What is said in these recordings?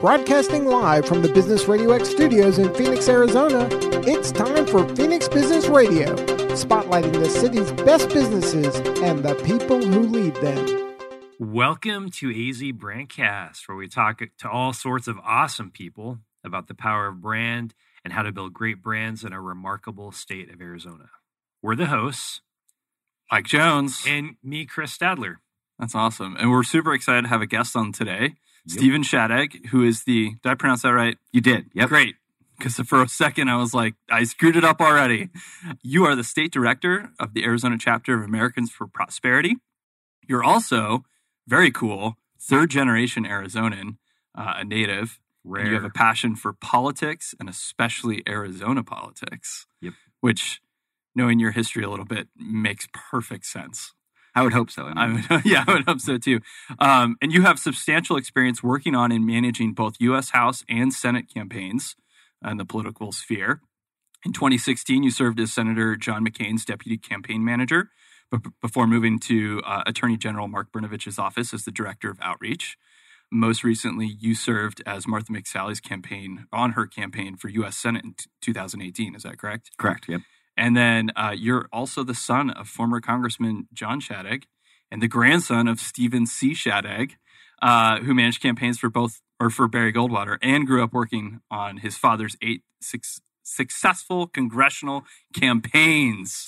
Broadcasting live from the Business Radio X studios in Phoenix, Arizona, it's time for Phoenix Business Radio, spotlighting the city's best businesses and the people who lead them. Welcome to AZ Brandcast, where we talk to all sorts of awesome people about the power of brand and how to build great brands in our remarkable state of Arizona. We're the hosts, Mike Jones. and me, Chris Stadler. That's awesome. And we're super excited to have a guest on today, Stephen Shadegg, who is the, did I pronounce that right? You did. Yep. Great. Because for a second I was like, I screwed it up already. You are the state director of the Arizona chapter of Americans for Prosperity. You're also very cool, third generation Arizonan, uh, a native. Rare. And you have a passion for politics and especially Arizona politics. Yep. Which, knowing your history a little bit, makes perfect sense. I would hope so. I mean, I would, yeah, I would hope so too. Um, and you have substantial experience working on and managing both U.S. House and Senate campaigns in the political sphere. In 2016, you served as Senator John McCain's deputy campaign manager b- before moving to uh, Attorney General Mark Brnovich's office as the director of outreach. Most recently, you served as Martha McSally's campaign on her campaign for U.S. Senate in t- 2018. Is that correct? correct. Yep. And then uh, you're also the son of former Congressman John Shadegg and the grandson of Stephen C. Shadegg, uh, who managed campaigns for both or for Barry Goldwater and grew up working on his father's eight six, successful congressional campaigns.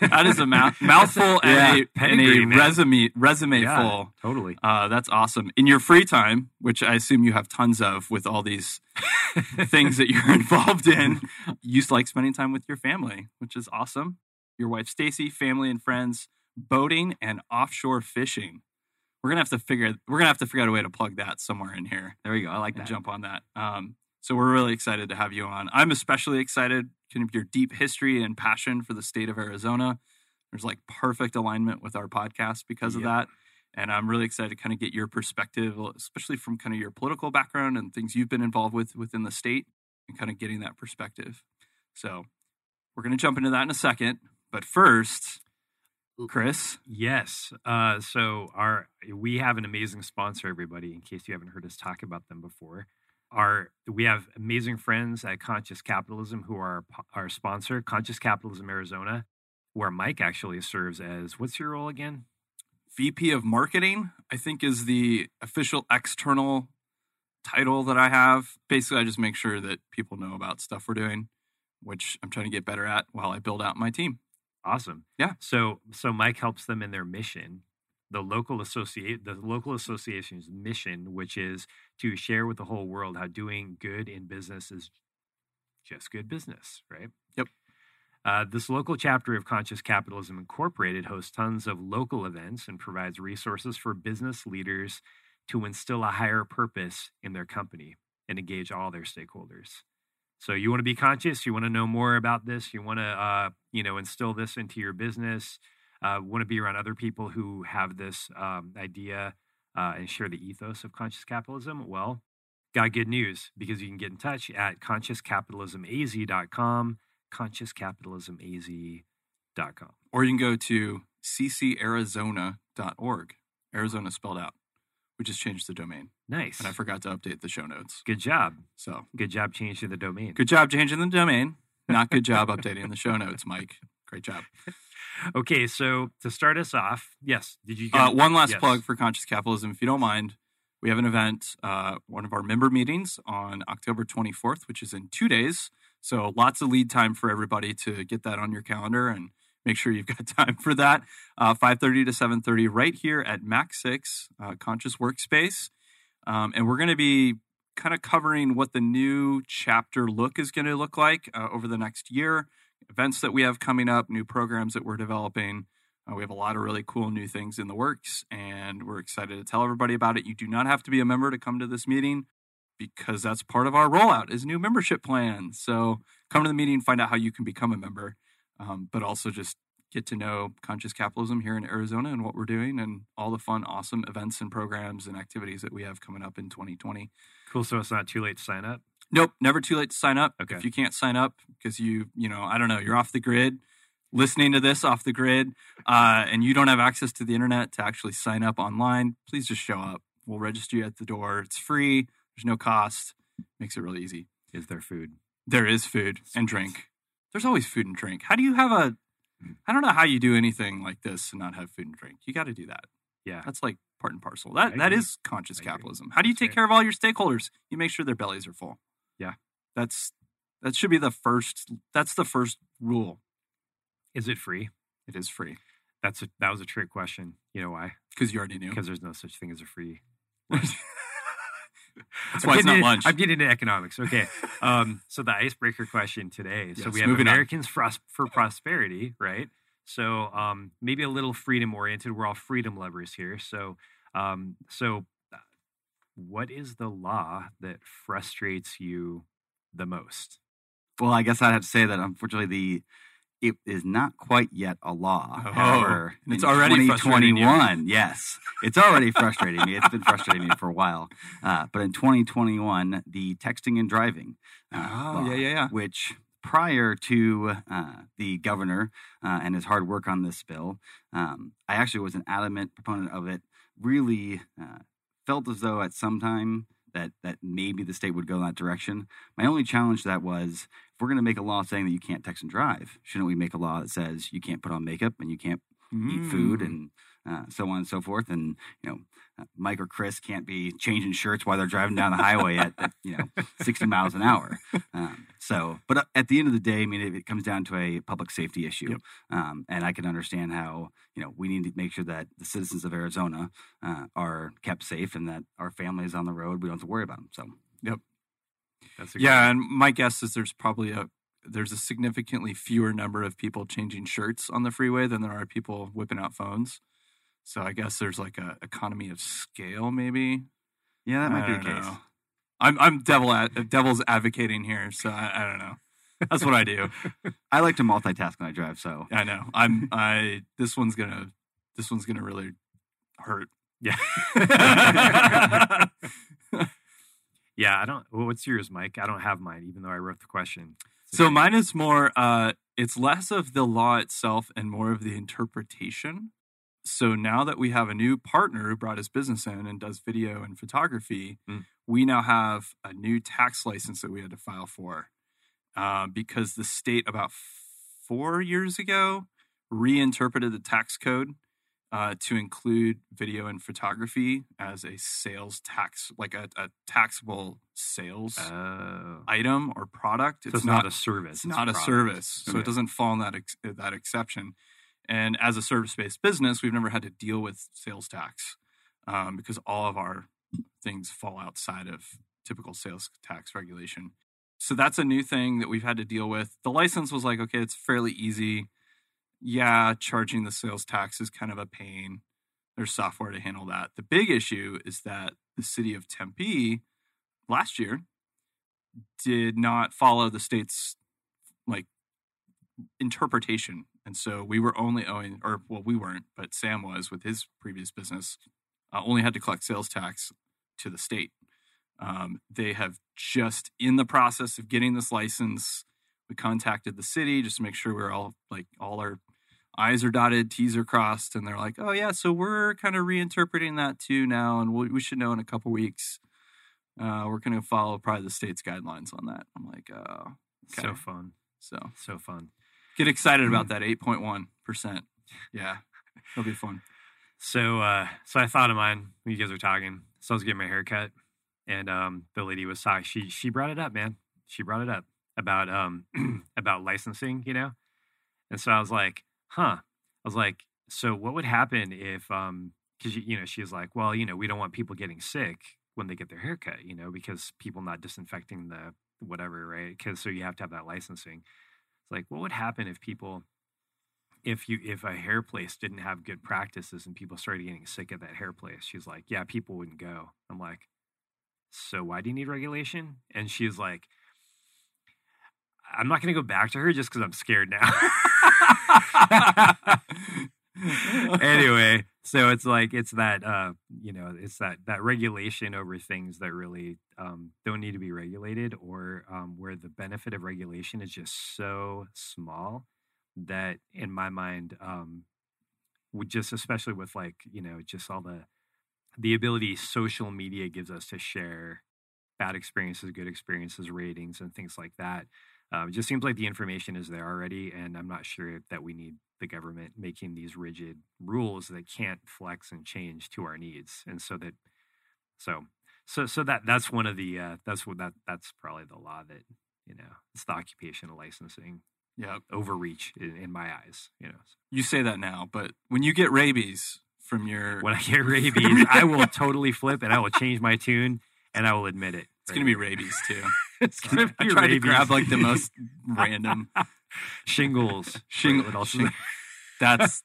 that is a mouth, mouthful Yeah, and a, and a resume resume Yeah, full. Totally. Uh, that's awesome. In your free time, which I assume you have tons of with all these things that you're involved in, you like spending time with your family, which is awesome. Your wife Stacy, family and friends, boating and offshore fishing. We're gonna have to figure. We're gonna have to figure out a way to plug that somewhere in here There we go. I like and that. jump on that. Um, so we're really excited to have you on. I'm especially excited. Kind of your deep history and passion for the state of Arizona. There's like perfect alignment with our podcast because of that. And I'm really excited to kind of get your perspective, especially from kind of your political background and things you've been involved with within the state, and kind of getting that perspective. So we're going to jump into that in a second. But first, Chris, Yes. Uh, so our we have an amazing sponsor, everybody. In case you haven't heard us talk about them before, our we have amazing friends at Conscious Capitalism who are our, our sponsor, Conscious Capitalism Arizona, where Mike actually serves as what's your role again? VP of Marketing, I think is the official external title that I have. Basically, I just make sure that people know about stuff we're doing, which I'm trying to get better at while I build out my team. Awesome. Yeah. So so Mike helps them in their mission, the local associate the local association's mission, which is to share with the whole world how doing good in business is just good business, right? Yep. Uh, this local chapter of Conscious Capitalism Incorporated hosts tons of local events and provides resources for business leaders to instill a higher purpose in their company and engage all their stakeholders. So you want to be conscious. You want to know more about this. You want to, uh, you know, instill this into your business. Uh, want to be around other people who have this um, idea uh, and share the ethos of conscious capitalism. Well, got good news because you can get in touch at consciouscapitalismaz.com, consciouscapitalismaz.com. Or you can go to ccarizona.org. Arizona spelled out. We just changed the domain, Nice. and I forgot to update the show notes. Good job. So Good job changing the domain. good job changing the domain. Not good job updating the show notes, Mike. Great job. Okay, so to start us off, yes, did you get Uh, one last yes. plug for Conscious Capitalism, if you don't mind. We have an event, uh, one of our member meetings on October 24th, which is in two days. So lots of lead time for everybody to get that on your calendar and make sure you've got time for that. Uh, 5.30 to 7.30 right here at Mac 6 uh, Conscious Workspace. Um, and we're going to be kind of covering what the new chapter look is going to look like uh, over the next year, events that we have coming up, new programs that we're developing. Uh, we have a lot of really cool new things in the works, and we're excited to tell everybody about it. You do not have to be a member to come to this meeting because that's part of our rollout is new membership plan. So come to the meeting, find out how you can become a member, um, but also just get to know conscious capitalism here in Arizona and what we're doing and all the fun, awesome events and programs and activities that we have coming up in 2020. Cool. So it's not too late to sign up. Nope, never too late to sign up. Okay. If you can't sign up because you, you know, I don't know, you're off the grid, listening to this off the grid, uh, and you don't have access to the internet to actually sign up online, please just show up. We'll register you at the door. It's free. There's no cost. Makes it really easy. Is there food? There is food and drink. There's always food and drink. How do you have a? I don't know how you do anything like this and not have food and drink. You got to do that. Yeah. That's like part and parcel. That that is conscious capitalism. How do you take care of all your stakeholders? You make sure their bellies are full. Yeah. That's that should be the first. That's the first rule. Is it free? It is free That's a that was a trick question. You know why? because you already knew. Because there's no such thing as a free. That's why it's not into- lunch. I'm getting into economics. Okay. Um, so the icebreaker question today. So we have. Americans for, for prosperity, right? So um, maybe a little freedom oriented. We're all freedom lovers here. So um, so what is the law that frustrates you the most? Well, I guess I'd have to say that unfortunately the it is not quite yet a law. Oh, However, it's already frustrating you. 2021, yes, it's already frustrating me. It's been frustrating me for a while. Uh, but in 2021, the texting and driving, uh, Oh, law, yeah, yeah, yeah. which prior to uh, the governor uh, and his hard work on this bill, um, I actually was an adamant proponent of it. Really uh, felt as though at some time that that maybe the state would go that direction. My only challenge to that was if we're going to make a law saying that you can't text and drive, shouldn't we make a law that says you can't put on makeup and you can't eat food Mm. and uh, so on and so forth? And you know, Mike or Chris can't be changing shirts while they're driving down the highway at, at you know 60 miles an hour. Um, so, but uh, at the end of the day, I mean, it, it comes down to a public safety issue, Yep. um, and I can understand how you know we need to make sure that the citizens of Arizona uh, are kept safe and that our families on the road we don't have to worry about them. So. Yep. That's a Yeah, and my guess is there's probably a there's a significantly fewer number of people changing shirts on the freeway than there are people whipping out phones. So I guess there's like a economy of scale, maybe. Yeah, that might I be the don't case. know. I'm I'm devil ad, devil's advocating here, so I, I don't know. That's what I do. I like to multitask when I drive, so I know. I'm I this one's gonna this one's gonna really hurt. Yeah. yeah, I don't. Well, what's yours, Mike? I don't have mine, even though I wrote the question. So mine is more uh it's less of the law itself and more of the interpretation. So now that we have a new partner who brought his business in and does video and photography, Mm. we now have a new tax license that we had to file for. Uh, because the state about four years ago reinterpreted the tax code uh, to include video and photography as a sales tax, like a, a taxable sales Oh. item or product. so it's not, a service. it's not a product. service, so Okay. it doesn't fall in that ex- that exception. And as a service-based business, we've never had to deal with sales tax um, because all of our things fall outside of typical sales tax regulation. So that's a new thing that we've had to deal with. The license was like, okay, it's fairly easy. Yeah, charging the sales tax is kind of a pain. There's software to handle that. The big issue is that the city of Tempe last year did not follow the state's like interpretation. And so we were only owing, or well, we weren't, but Sam was with his previous business, uh, only had to collect sales tax to the state. Um, they have just in the process of getting this license. We contacted the city just to make sure we're all like all our I's are dotted, T's are crossed, and they're like, "Oh yeah, so we're kind of reinterpreting that too now, and we we should know in a couple weeks. Uh, we're going to follow probably the state's guidelines on that." I'm like, "Oh, okay." So fun. so So fun. Get excited about that 8.1 percent. Yeah, it'll be fun. So, uh, so I thought of mine when you guys were talking. So I was getting my hair cut, and um, the lady was talking. She she brought it up, man. She brought it up about um about licensing, you know. And so I was like, huh. I was like, so what would happen if um because you know she was like, well, you know, we don't want people getting sick when they get their hair cut, you know, because people not disinfecting the whatever, right? Because so you have to have that licensing. It's like, what would happen if people if you if a hair place didn't have good practices and people started getting sick at that hair place? She's like yeah people wouldn't go. I'm like so why do you need regulation? And she's like i'm not going to go back to her just because i'm scared now. Anyway so it's like it's that uh you know it's that that regulation over things that really um don't need to be regulated or um where the benefit of regulation is just so small that in my mind um would just especially with like you know just all the the ability social media gives us to share bad experiences, good experiences, ratings, and things like that. Um, it just seems like the information is there already, and I'm not sure that we need the government making these rigid rules that can't flex and change to our needs. And so that, so so so that that's one of the uh, that's what that that's probably the law that you know it's the occupational licensing Yeah. overreach in, in my eyes. You know, You say that now, but when you get rabies from your, when I get rabies, I will totally flip and I will change my tune and I will admit it. it's gonna be rabies too. it's gonna I be tried to grab like the most random shingles. Shingles. Shing- That's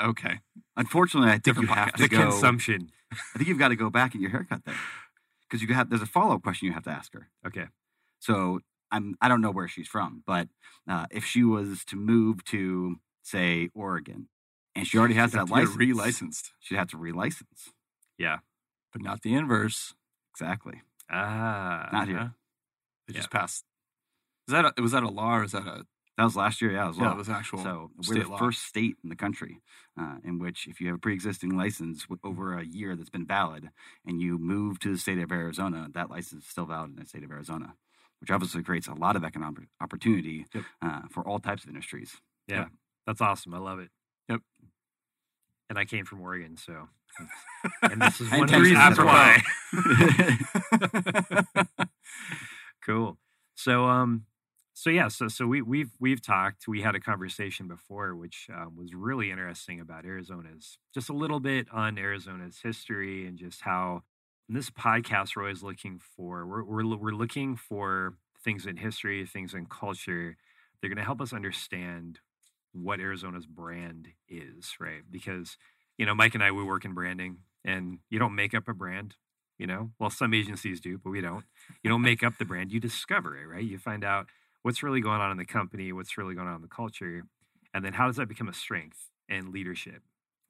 okay. Unfortunately, I think you have to the go. consumption. I think you've got to go back in your haircut there because you have. There's a follow up question you have to ask her. Okay. So I'm. I don't know where she's from, but uh, if she was to move to say Oregon, and she already has that license, re-licensed, she'd have to relicense. Yeah. but not the inverse. Exactly. Ah. Not here. They Yeah. just passed. Is that a, was that a law or is that a That was last year. Yeah, it was yeah? It was actual. So we're the law. first state in the country uh, in which, if you have a pre-existing license over a year that's been valid, and you move to the state of Arizona, that license is still valid in the state of Arizona, which obviously creates a lot of economic opportunity Yep. uh, for all types of industries. Yeah. That's awesome. I love it. Yep. And I came from Oregon, so and this is one of the reasons why. cool. So um so yeah, so so we we've we've talked. We had a conversation before, which um, was really interesting about Arizona's just a little bit on Arizona's history and just how in this podcast we're always looking for we're we're we're looking for things in history, things in culture. They're going to help us understand what Arizona's brand is, right? Because you know, Mike and I we work in branding, and you don't make up a brand. You know, well, some agencies do, but we don't. You don't make up the brand; you discover it, right? You find out what's really going on in the company, what's really going on in the culture, and then how does that become a strength and leadership?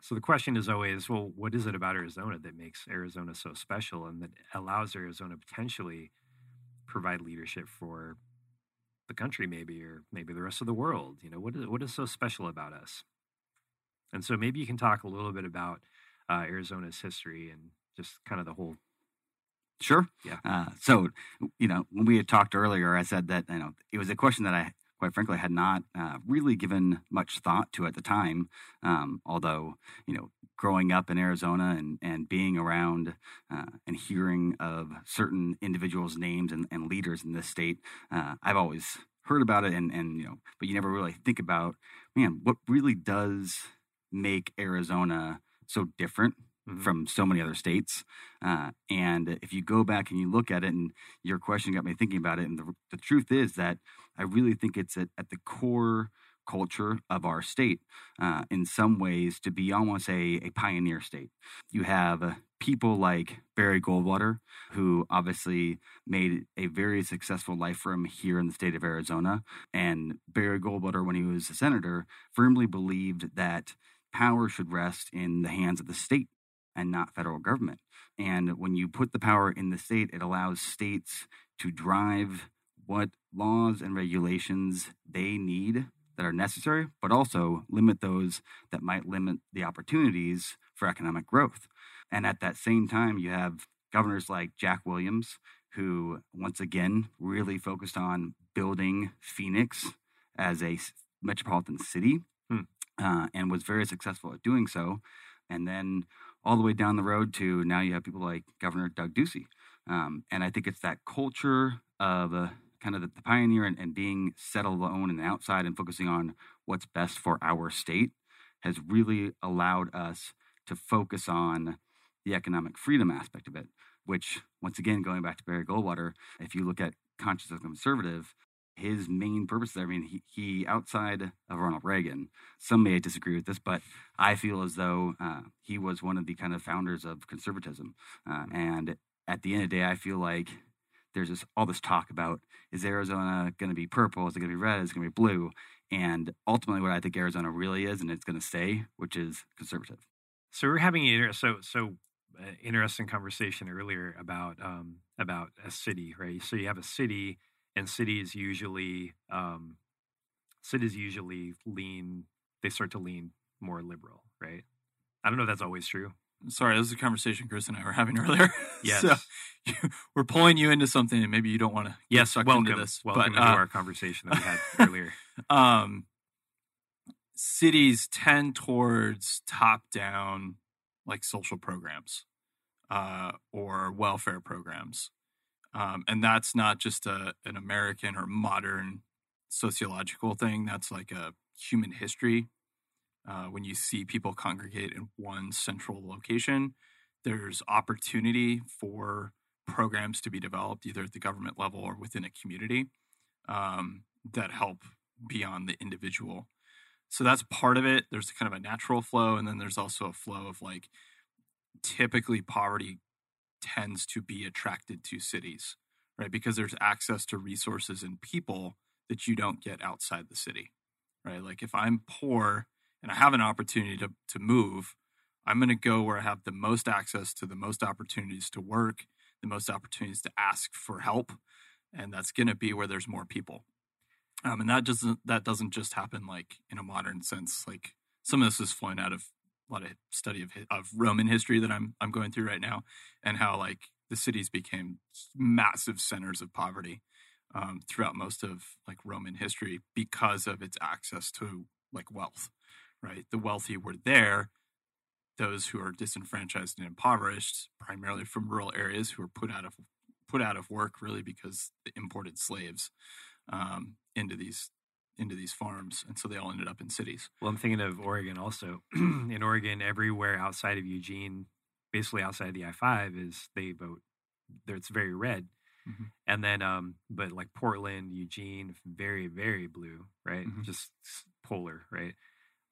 So the question is always, well, what is it about Arizona that makes Arizona so special and that allows Arizona potentially provide leadership for the country, maybe, or maybe the rest of the world? You know, what is what is so special about us? And so maybe you can talk a little bit about uh, Arizona's history and just kind of the whole. Sure. Yeah. Uh, so, you know, when we had talked earlier, I said that you know it was a question that I, quite frankly, had not uh, really given much thought to at the time. Um, although, you know, growing up in Arizona and and being around uh, and hearing of certain individuals' names and, and leaders in this state, uh, I've always heard about it, and and you know, but you never really think about, man, what really does make Arizona so different Mhm. from so many other states. Uh, and if you go back and you look at it, and your question got me thinking about it, and the, the truth is that I really think it's at, at the core culture of our state uh, in some ways to be almost a, a pioneer state. You have uh, people like Barry Goldwater, who obviously made a very successful life for him here in the state of Arizona. And Barry Goldwater, when he was a senator, firmly believed that power should rest in the hands of the state and not federal government. And when you put the power in the state, it allows states to drive what laws and regulations they need that are necessary, but also limit those that might limit the opportunities for economic growth. And at that same time, you have governors like Jack Williams, who once again really focused on building Phoenix as a metropolitan city Hmm. uh, and was very successful at doing so. And then all the way down the road to now you have people like Governor Doug Ducey. Um, and I think it's that culture of uh, kind of the, the pioneer and, and being settled alone and outside and focusing on what's best for our state has really allowed us to focus on the economic freedom aspect of it, which, once again, going back to Barry Goldwater, if you look at Conscience of Conservative, his main purpose there, I mean, he, he outside of Ronald Reagan, some may disagree with this, but I feel as though uh, he was one of the kind of founders of conservatism. Uh, and at the end of the day, I feel like there's this all this talk about is Arizona going to be purple? Is it going to be red? Is it going to be blue? And ultimately, what I think Arizona really is, and it's going to stay, which is conservative. So we're having an inter- so so uh, interesting conversation earlier about um, about a city, right? So you have a city, and cities usually um, cities usually lean they start to lean more liberal, right? I don't know if that's always true, sorry, this is a conversation Chris and I were having earlier. Yes. so we're pulling you into something, and maybe you don't want to. yes, welcome. into this. Welcome but, to uh, our conversation that we had earlier. um, cities tend towards top-down, like social programs uh, or welfare programs, um, and that's not just a an American or modern sociological thing. That's like a human history. Uh, when you see people congregate in one central location, there's opportunity for programs to be developed either at the government level or within a community um, that help beyond the individual. So that's part of it. There's kind of a natural flow, and then there's also a flow of like typically poverty tends to be attracted to cities, right? Because there's access to resources and people that you don't get outside the city, right? Like if I'm poor and I have an opportunity to, to move, I'm going to go where I have the most access to the most opportunities to work, the most opportunities to ask for help, and that's going to be where there's more people. Um, and that doesn't that doesn't just happen like in a modern sense. Like some of this is flowing out of a lot of study of of Roman history that I'm I'm going through right now, and how like the cities became massive centers of poverty um, throughout most of like Roman history because of its access to like wealth. Right, the wealthy were there. Those who are disenfranchised and impoverished, primarily from rural areas, who were put out of put out of work really because they imported slaves um, into these into these farms, and so they all ended up in cities. Well, I'm thinking of Oregon also. in Oregon, everywhere outside of Eugene, basically outside the I-5, is they vote. There, it's very red, Mhm. and then um, but like Portland, Eugene, very very blue, right? Mhm. Just polar, right?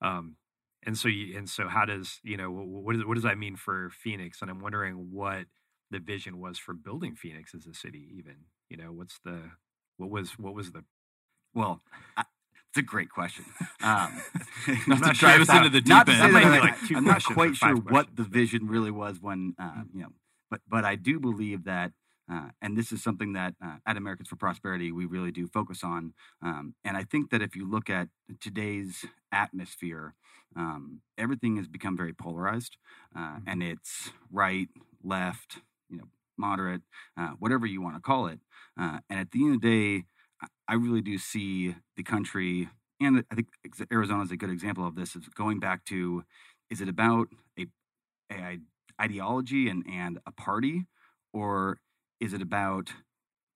Um, and so you, and so how does you know what, what, does, what does that mean for Phoenix? And I'm wondering what the vision was for building Phoenix as a city. Even you know what's the what was what was the Well, I, it's a great question. Um, Not to to drive us into the deep to end. That that like I'm not quite sure what the vision really was when uh, you know, but but I do believe that. Uh, and this is something that uh, at Americans for Prosperity we really do focus on. Um, and I think that if you look at today's atmosphere, um, everything has become very polarized, uh, and it's right, left, you know, moderate, uh, whatever you want to call it. Uh, and at the end of the day, I- really do see the country, and I think Arizona is a good example of this. Is going back to, is it about a, a ideology and and a party, or is it about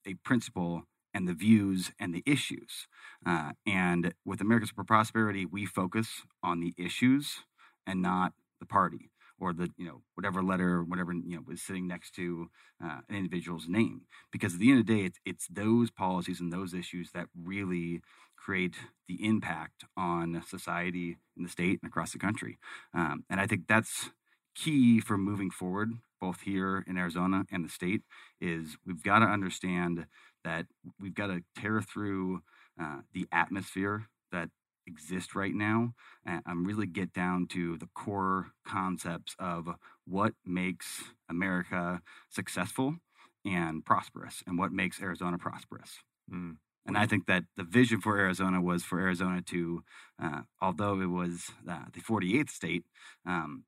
a principle and the views and the issues? Uh, and with Americans for Prosperity, we focus on the issues and not the party or the you know whatever letter whatever you know was sitting next to uh, an individual's name. Because at the end of the day it's, it's those policies and those issues that really create the impact on society in the state and across the country. Um, and i think that's key for moving forward both here in arizona and the state is we've got to understand that we've got to tear through uh, the atmosphere that exist right now and um, really get down to the core concepts of what makes America successful and prosperous and what makes Arizona prosperous. Mm. And I think that the vision for Arizona was for Arizona to, uh, although it was uh, the 48th state, um,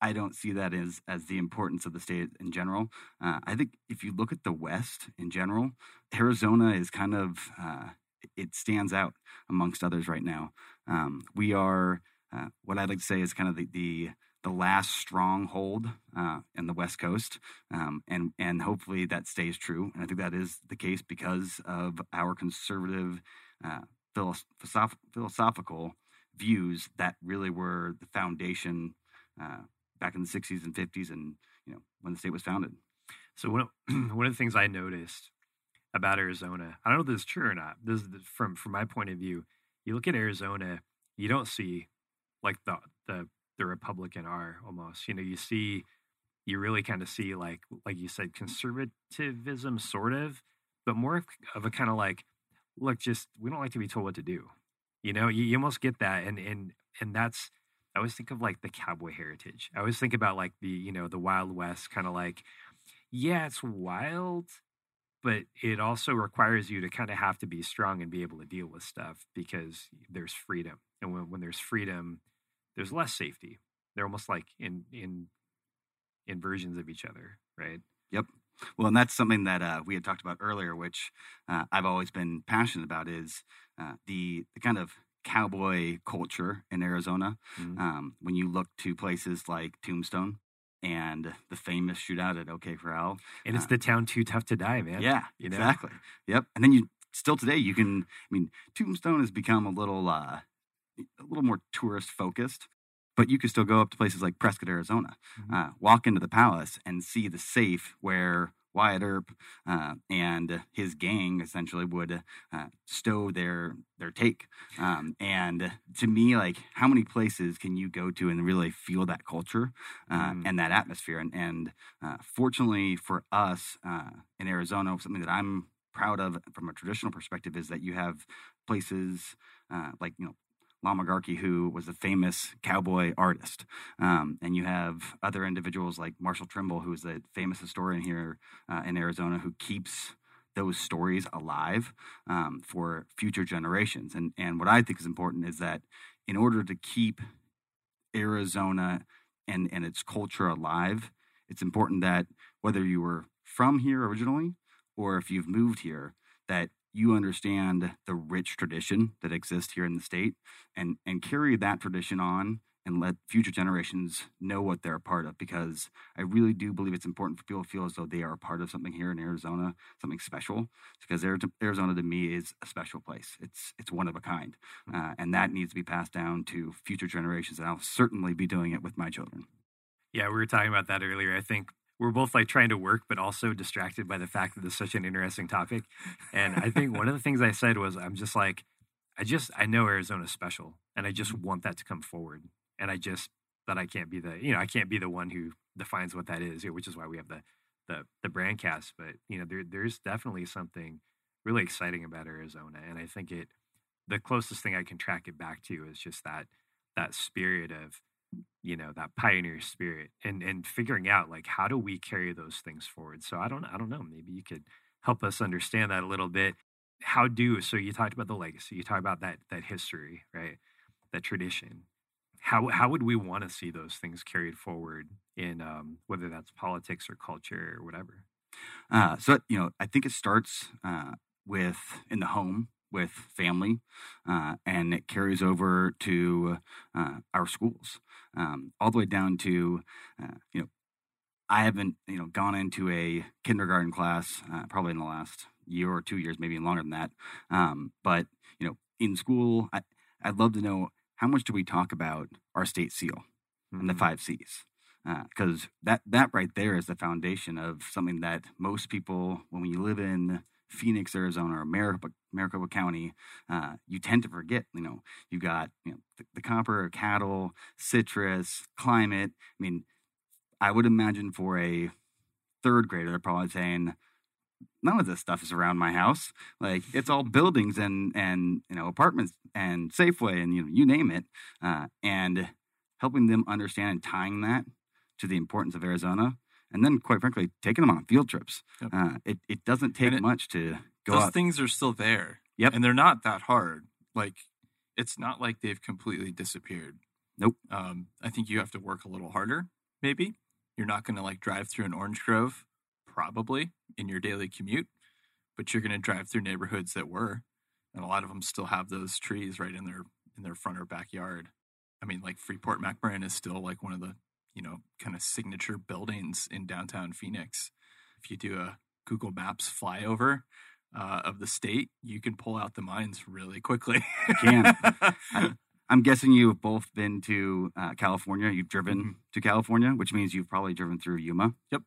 I don't see that as as the importance of the state in general. Uh, I think if you look at the West in general, Arizona is kind of uh, it stands out amongst others right now. Um, we are uh, what I'd like to say is kind of the the, the last stronghold uh, in the West Coast, um, and and hopefully that stays true. And I think that is the case because of our conservative uh, philosoph- philosophical views that really were the foundation uh, back in the 60s and 50s, and you know when the state was founded. So one of, one of the things I noticed about Arizona, I don't know if this is true or not. This is from from my point of view. You look at Arizona, you don't see like the the the Republican are almost. You know, you see, you really kind of see like like you said, conservatism, sort of, but more of- of a kind of like, look, just we don't like to be told what to do. You know, you, you almost get that, and and and that's. I always think of like the cowboy heritage. I always think about like the you know the Wild West, kind of like yeah, it's wild, but it also requires you to kind of have to be strong and be able to deal with stuff because there's freedom. And when, when there's freedom, there's less safety. They're almost like in in in versions of each other, right? Yep. Well, and that's something that uh, we had talked about earlier, which uh, I've always been passionate about, is uh, the the kind of cowboy culture in Arizona. Mhm. Um, when you look to places like Tombstone and the famous shootout at OK Corral, And it's Uh, the town too tough to die, man. yeah, you know? exactly. Yep. And then you still today you can. I mean, Tombstone has become a little uh, a little more tourist focused, but you can still go up to places like Prescott, Arizona, Mhm. uh, walk into the palace and see the safe where Wyatt Earp uh, and his gang essentially would uh, stow their their take. Um, and to me, like, how many places can you go to and really feel that culture uh, Mm. and that atmosphere? And, and uh, fortunately for us uh, in Arizona, something that I'm proud of from a traditional perspective is that you have places uh, like you know Lon Megargee, who was a famous cowboy artist. Um, and you have other individuals like Marshall Trimble, who is a famous historian here uh, in Arizona, who keeps those stories alive um, for future generations. And, and what I think is important is that in order to keep Arizona and, and its culture alive, it's important that whether you were from here originally or if you've moved here, that you understand the rich tradition that exists here in the state and and carry that tradition on and let future generations know what they're a part of because I really do believe it's important for people to feel as though they are a part of something here in Arizona, something special. Because Arizona to me is a special place. It's it's one of a kind, uh, and that needs to be passed down to future generations. And I'll certainly be doing it with my children. Yeah, we were talking about that earlier. I think we're both like trying to work, but also distracted by the fact that this is such an interesting topic. And I think one of the things I said was, I'm just like, I just, I know Arizona's special and I just want that to come forward. And I just, that I can't be the, you know, I can't be the one who defines what that is, which is why we have the, the, the brand cast. But, you know, there, there's definitely something really exciting about Arizona. And I think it, the closest thing I can track it back to is just that, that spirit of, you know that pioneer spirit and and figuring out like how do we carry those things forward? So i don't i don't know maybe you could help us understand that a little bit. How do so you talked about the legacy you talked about that that history right that tradition. How how would we want to see those things carried forward in um, whether that's politics or culture or whatever? Uh, so you know, I think it starts uh, with in the home with family, uh, and it carries over to uh, our schools, um, all the way down to uh, you know. I haven't, you know, gone into a kindergarten class uh, probably in the last year or two years, maybe longer than that. Um, but you know, in school, I, I'd love to know how much do we talk about our state seal and the Mhm. five C's because that that right there is the foundation of something that most people, when you live in Phoenix, Arizona, or Maricopa, Maricopa County, uh, you tend to forget. You know, you got you know the, the copper, cattle, citrus, climate. I mean, I would imagine for a third grader, they're probably saying. None of this stuff is around my house. Like it's all buildings and and you know apartments and Safeway and you know you name it. Uh, and helping them understand and tying that to the importance of Arizona, and then, quite frankly, taking them on field trips. Yep. Uh, it, it doesn't take it- much to go Those things are still there. Yep. And they're not that hard. Like, it's not like they've completely disappeared. Nope. Um, I think you have to work a little harder, maybe. You're not going to like drive through an orange grove, probably, in your daily commute, but you're going to drive through neighborhoods that were. And a lot of them still have those trees right in their in their front or backyard. I mean, like Freeport McMoRan is still like one of the, you know, kind of signature buildings in downtown Phoenix. If you do a Google Maps flyover uh, of the state, you can pull out the mines really quickly. You can. I- I'm guessing you've both been to uh, California. You've driven Mhm. to California, which means you've probably driven through Yuma. Yep.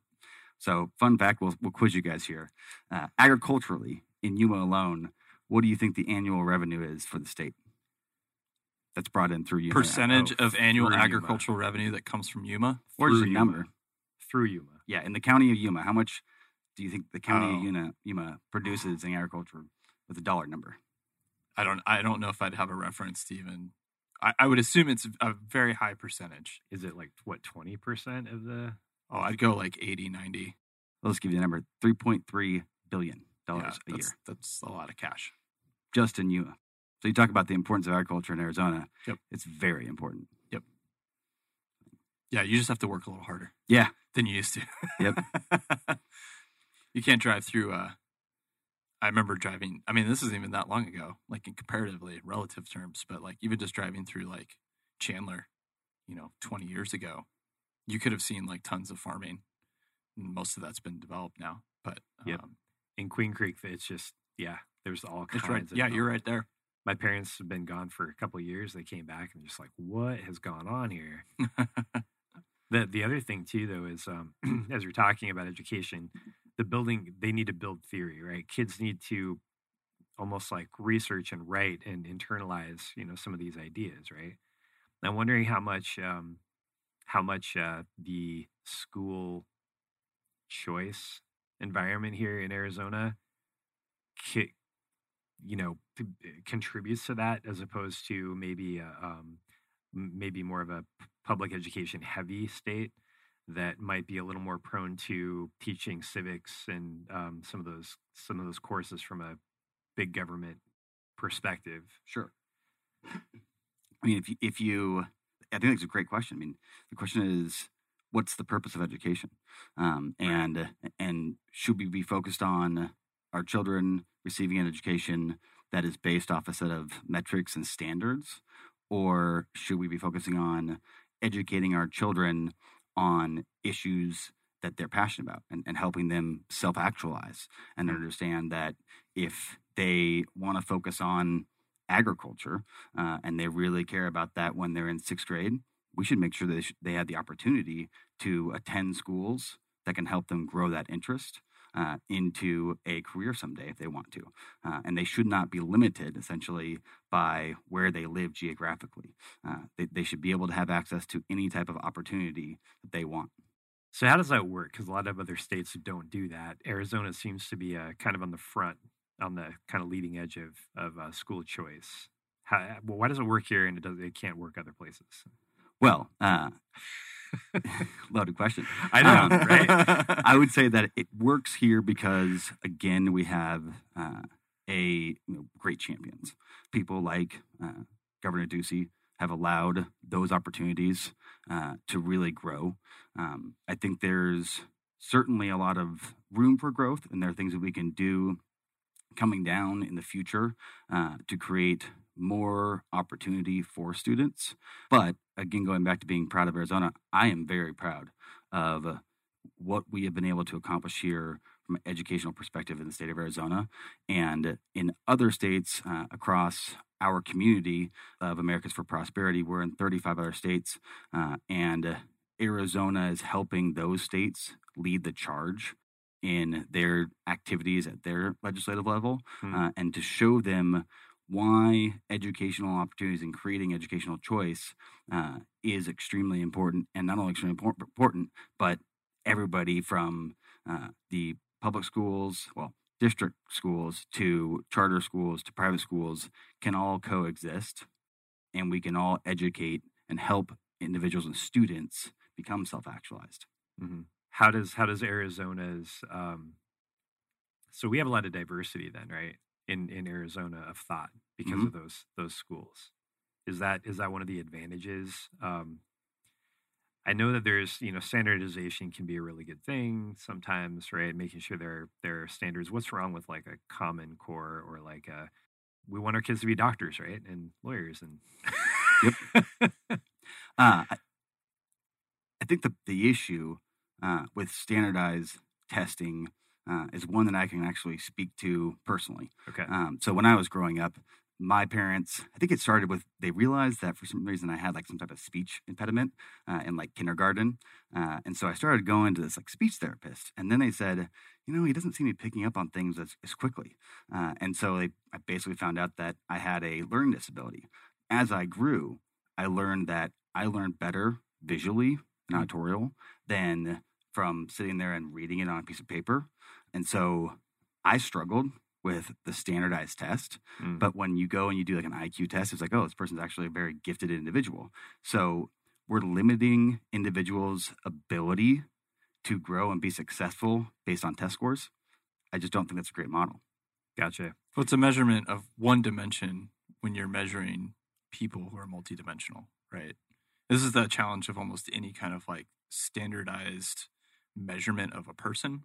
So, fun fact: we'll we'll quiz you guys here. Uh, agriculturally, in Yuma alone, what do you think the annual revenue is for the state? That's brought in through Yuma. Percentage Oh, of annual through Yuma. agricultural revenue that comes from Yuma. or just a through number. Through yuma Yeah, in the county of Yuma, how much do you think the county Oh. of Yuma, Yuma produces in agriculture with a dollar number? I don't. I don't know if I'd have a reference to even. I, I would assume it's a very high percentage. is it like what 20% of the Oh, I'd go like 80, 90. Let's give you the number: three point three billion Yeah, dollars a that's, year that's a lot of cash. just in Yuma. So you talk about the importance of agriculture in Arizona. Yep. It's very important. Yep. Yeah, you just have to work a little harder. Yeah. Than you used to. Yep. you can't drive through uh I remember driving I mean, this isn't even that long ago, like in comparatively relative terms, but like even just driving through like Chandler, you know, twenty years ago, you could have seen like tons of farming. Most of that's been developed now. But Yep. um, In Queen Creek, it's just yeah. There's all kinds right. of Yeah, you're right there. My parents have been gone for a couple of years. They came back and just like, what has gone on here? The the other thing too, though, is um, as we're talking about education, the building they need to build theory, right? Kids need to almost like research and write and internalize, you know, some of these ideas, right? I'm wondering how much um, how much uh, the school choice environment here in Arizona, you know, p- contributes to that as opposed to maybe uh, um, maybe more of a public education heavy state that might be a little more prone to teaching civics and um, some of those some of those courses from a big government perspective. Sure. I mean, if you, if you, I think that's a great question. I mean, the question is, what's the purpose of education, um, and and should we be focused on our children receiving an education that is based off a set of metrics and standards, or should we be focusing on educating our children on issues that they're passionate about and, and helping them self actualize and understand that if they want to focus on agriculture uh, and they really care about that when they're in sixth grade, we should make sure that they, sh- they have the opportunity to attend schools that can help them grow that interest uh, into a career someday if they want to. Uh, and they should not be limited essentially by where they live geographically. Uh, they, they should be able to have access to any type of opportunity that they want. So how does that work? Because a lot of other states don't do that. Arizona seems to be uh, kind of on the front, on the kind of leading edge of of uh, school choice. How, well, why does it work here and it does it can't work other places? Well, uh, loaded question. I know, Um, right? I would say that it works here because, again, we have uh, a you know, great champions. People like uh, Governor Ducey have allowed those opportunities uh, to really grow. Um, I think there's certainly a lot of room for growth, and there are things that we can do coming down in the future uh, to create more opportunity for students. But again, going back to being proud of Arizona, I am very proud of uh, what we have been able to accomplish here from an educational perspective in the state of Arizona and in other states uh, across our community of Americans for Prosperity. We're in 35 other states, uh, and Arizona is helping those states lead the charge in their activities at their legislative level Hmm. uh, and to show them why educational opportunities and creating educational choice uh, is extremely important and not only extremely important but everybody from uh, the public schools well district schools to charter schools to private schools can all coexist and we can all educate and help individuals and students become self-actualized hmm How does how does Arizona's um, so we have a lot of diversity then, right? In in Arizona of thought because Mhm. of those those schools. Is that is that one of the advantages? Um, I know that there's you know standardization can be a really good thing sometimes, right? Making sure there there are standards. What's wrong with like a Common Core or like a we want our kids to be doctors, right, and lawyers and Uh, I, I think the the issue uh, with standardized testing uh, is one that I can actually speak to personally. okay, Um, so when I was growing up, my parents, I think it started with they realized that for some reason I had like some type of speech impediment uh, in like kindergarten, uh, and so I started going to this like speech therapist, and then they said, you know, he doesn't seem to be picking up on things as, as quickly, uh, and so they I basically found out that I had a learning disability. As I grew, I learned that I learned better visually and auditorial than from sitting there and reading it on a piece of paper, and so I struggled with the standardized test. Mm. But when you go and you do like an IQ test, it's like, oh, this person's actually a very gifted individual. So we're limiting individuals' ability to grow and be successful based on test scores. I just don't think that's a great model. gotcha. Well, it's a measurement of one dimension when you're measuring people who are multidimensional, right? This is the challenge of almost any kind of like standardized measurement of a person.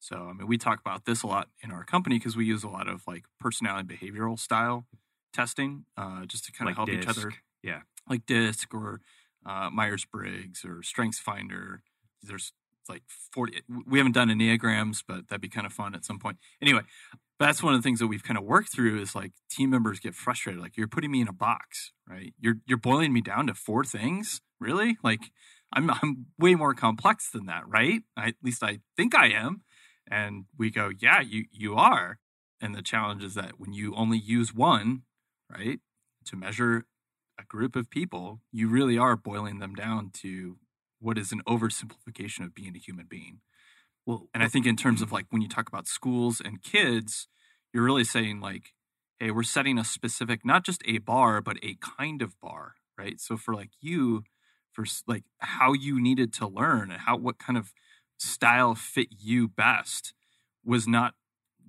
So, I mean, we talk about this a lot in our company because we use a lot of like personality behavioral style testing uh, just to kind of Like help each other. Yeah. Like DISC or uh, Myers Briggs or Strengths Finder. There's like 40. We haven't done Enneagrams, but that'd be kind of fun at some point. Anyway, that's one of the things that we've kind of worked through is like team members get frustrated. Like, you're putting me in a box, right? You're, you're boiling me down to four things. Really? Like, I'm, I'm way more complex than that, right? I, at least I think I am. And we go, yeah, you, you are. And the challenge is that when you only use one, right, to measure a group of people, you really are boiling them down to what is an oversimplification of being a human being. Well, And I think in terms of mm-hmm. like when you talk about schools and kids, you're really saying like, hey, we're setting a specific, not just a bar, but a kind of bar, right? So for like you, for like how you needed to learn and how what kind of style fit you best was not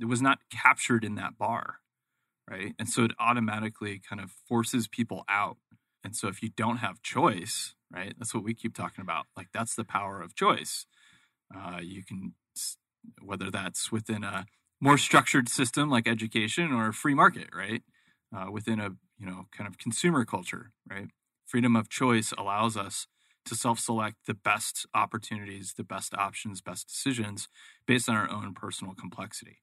was not captured in that bar, right? And so it automatically kind of forces people out. And so if you don't have choice, right? That's what we keep talking about. Like that's the power of choice. Uh, you can whether that's within a more structured system like education or a free market, right? Uh, within a you know kind of consumer culture, right? Freedom of choice allows us to self-select the best opportunities, the best options, best decisions based on our own personal complexity,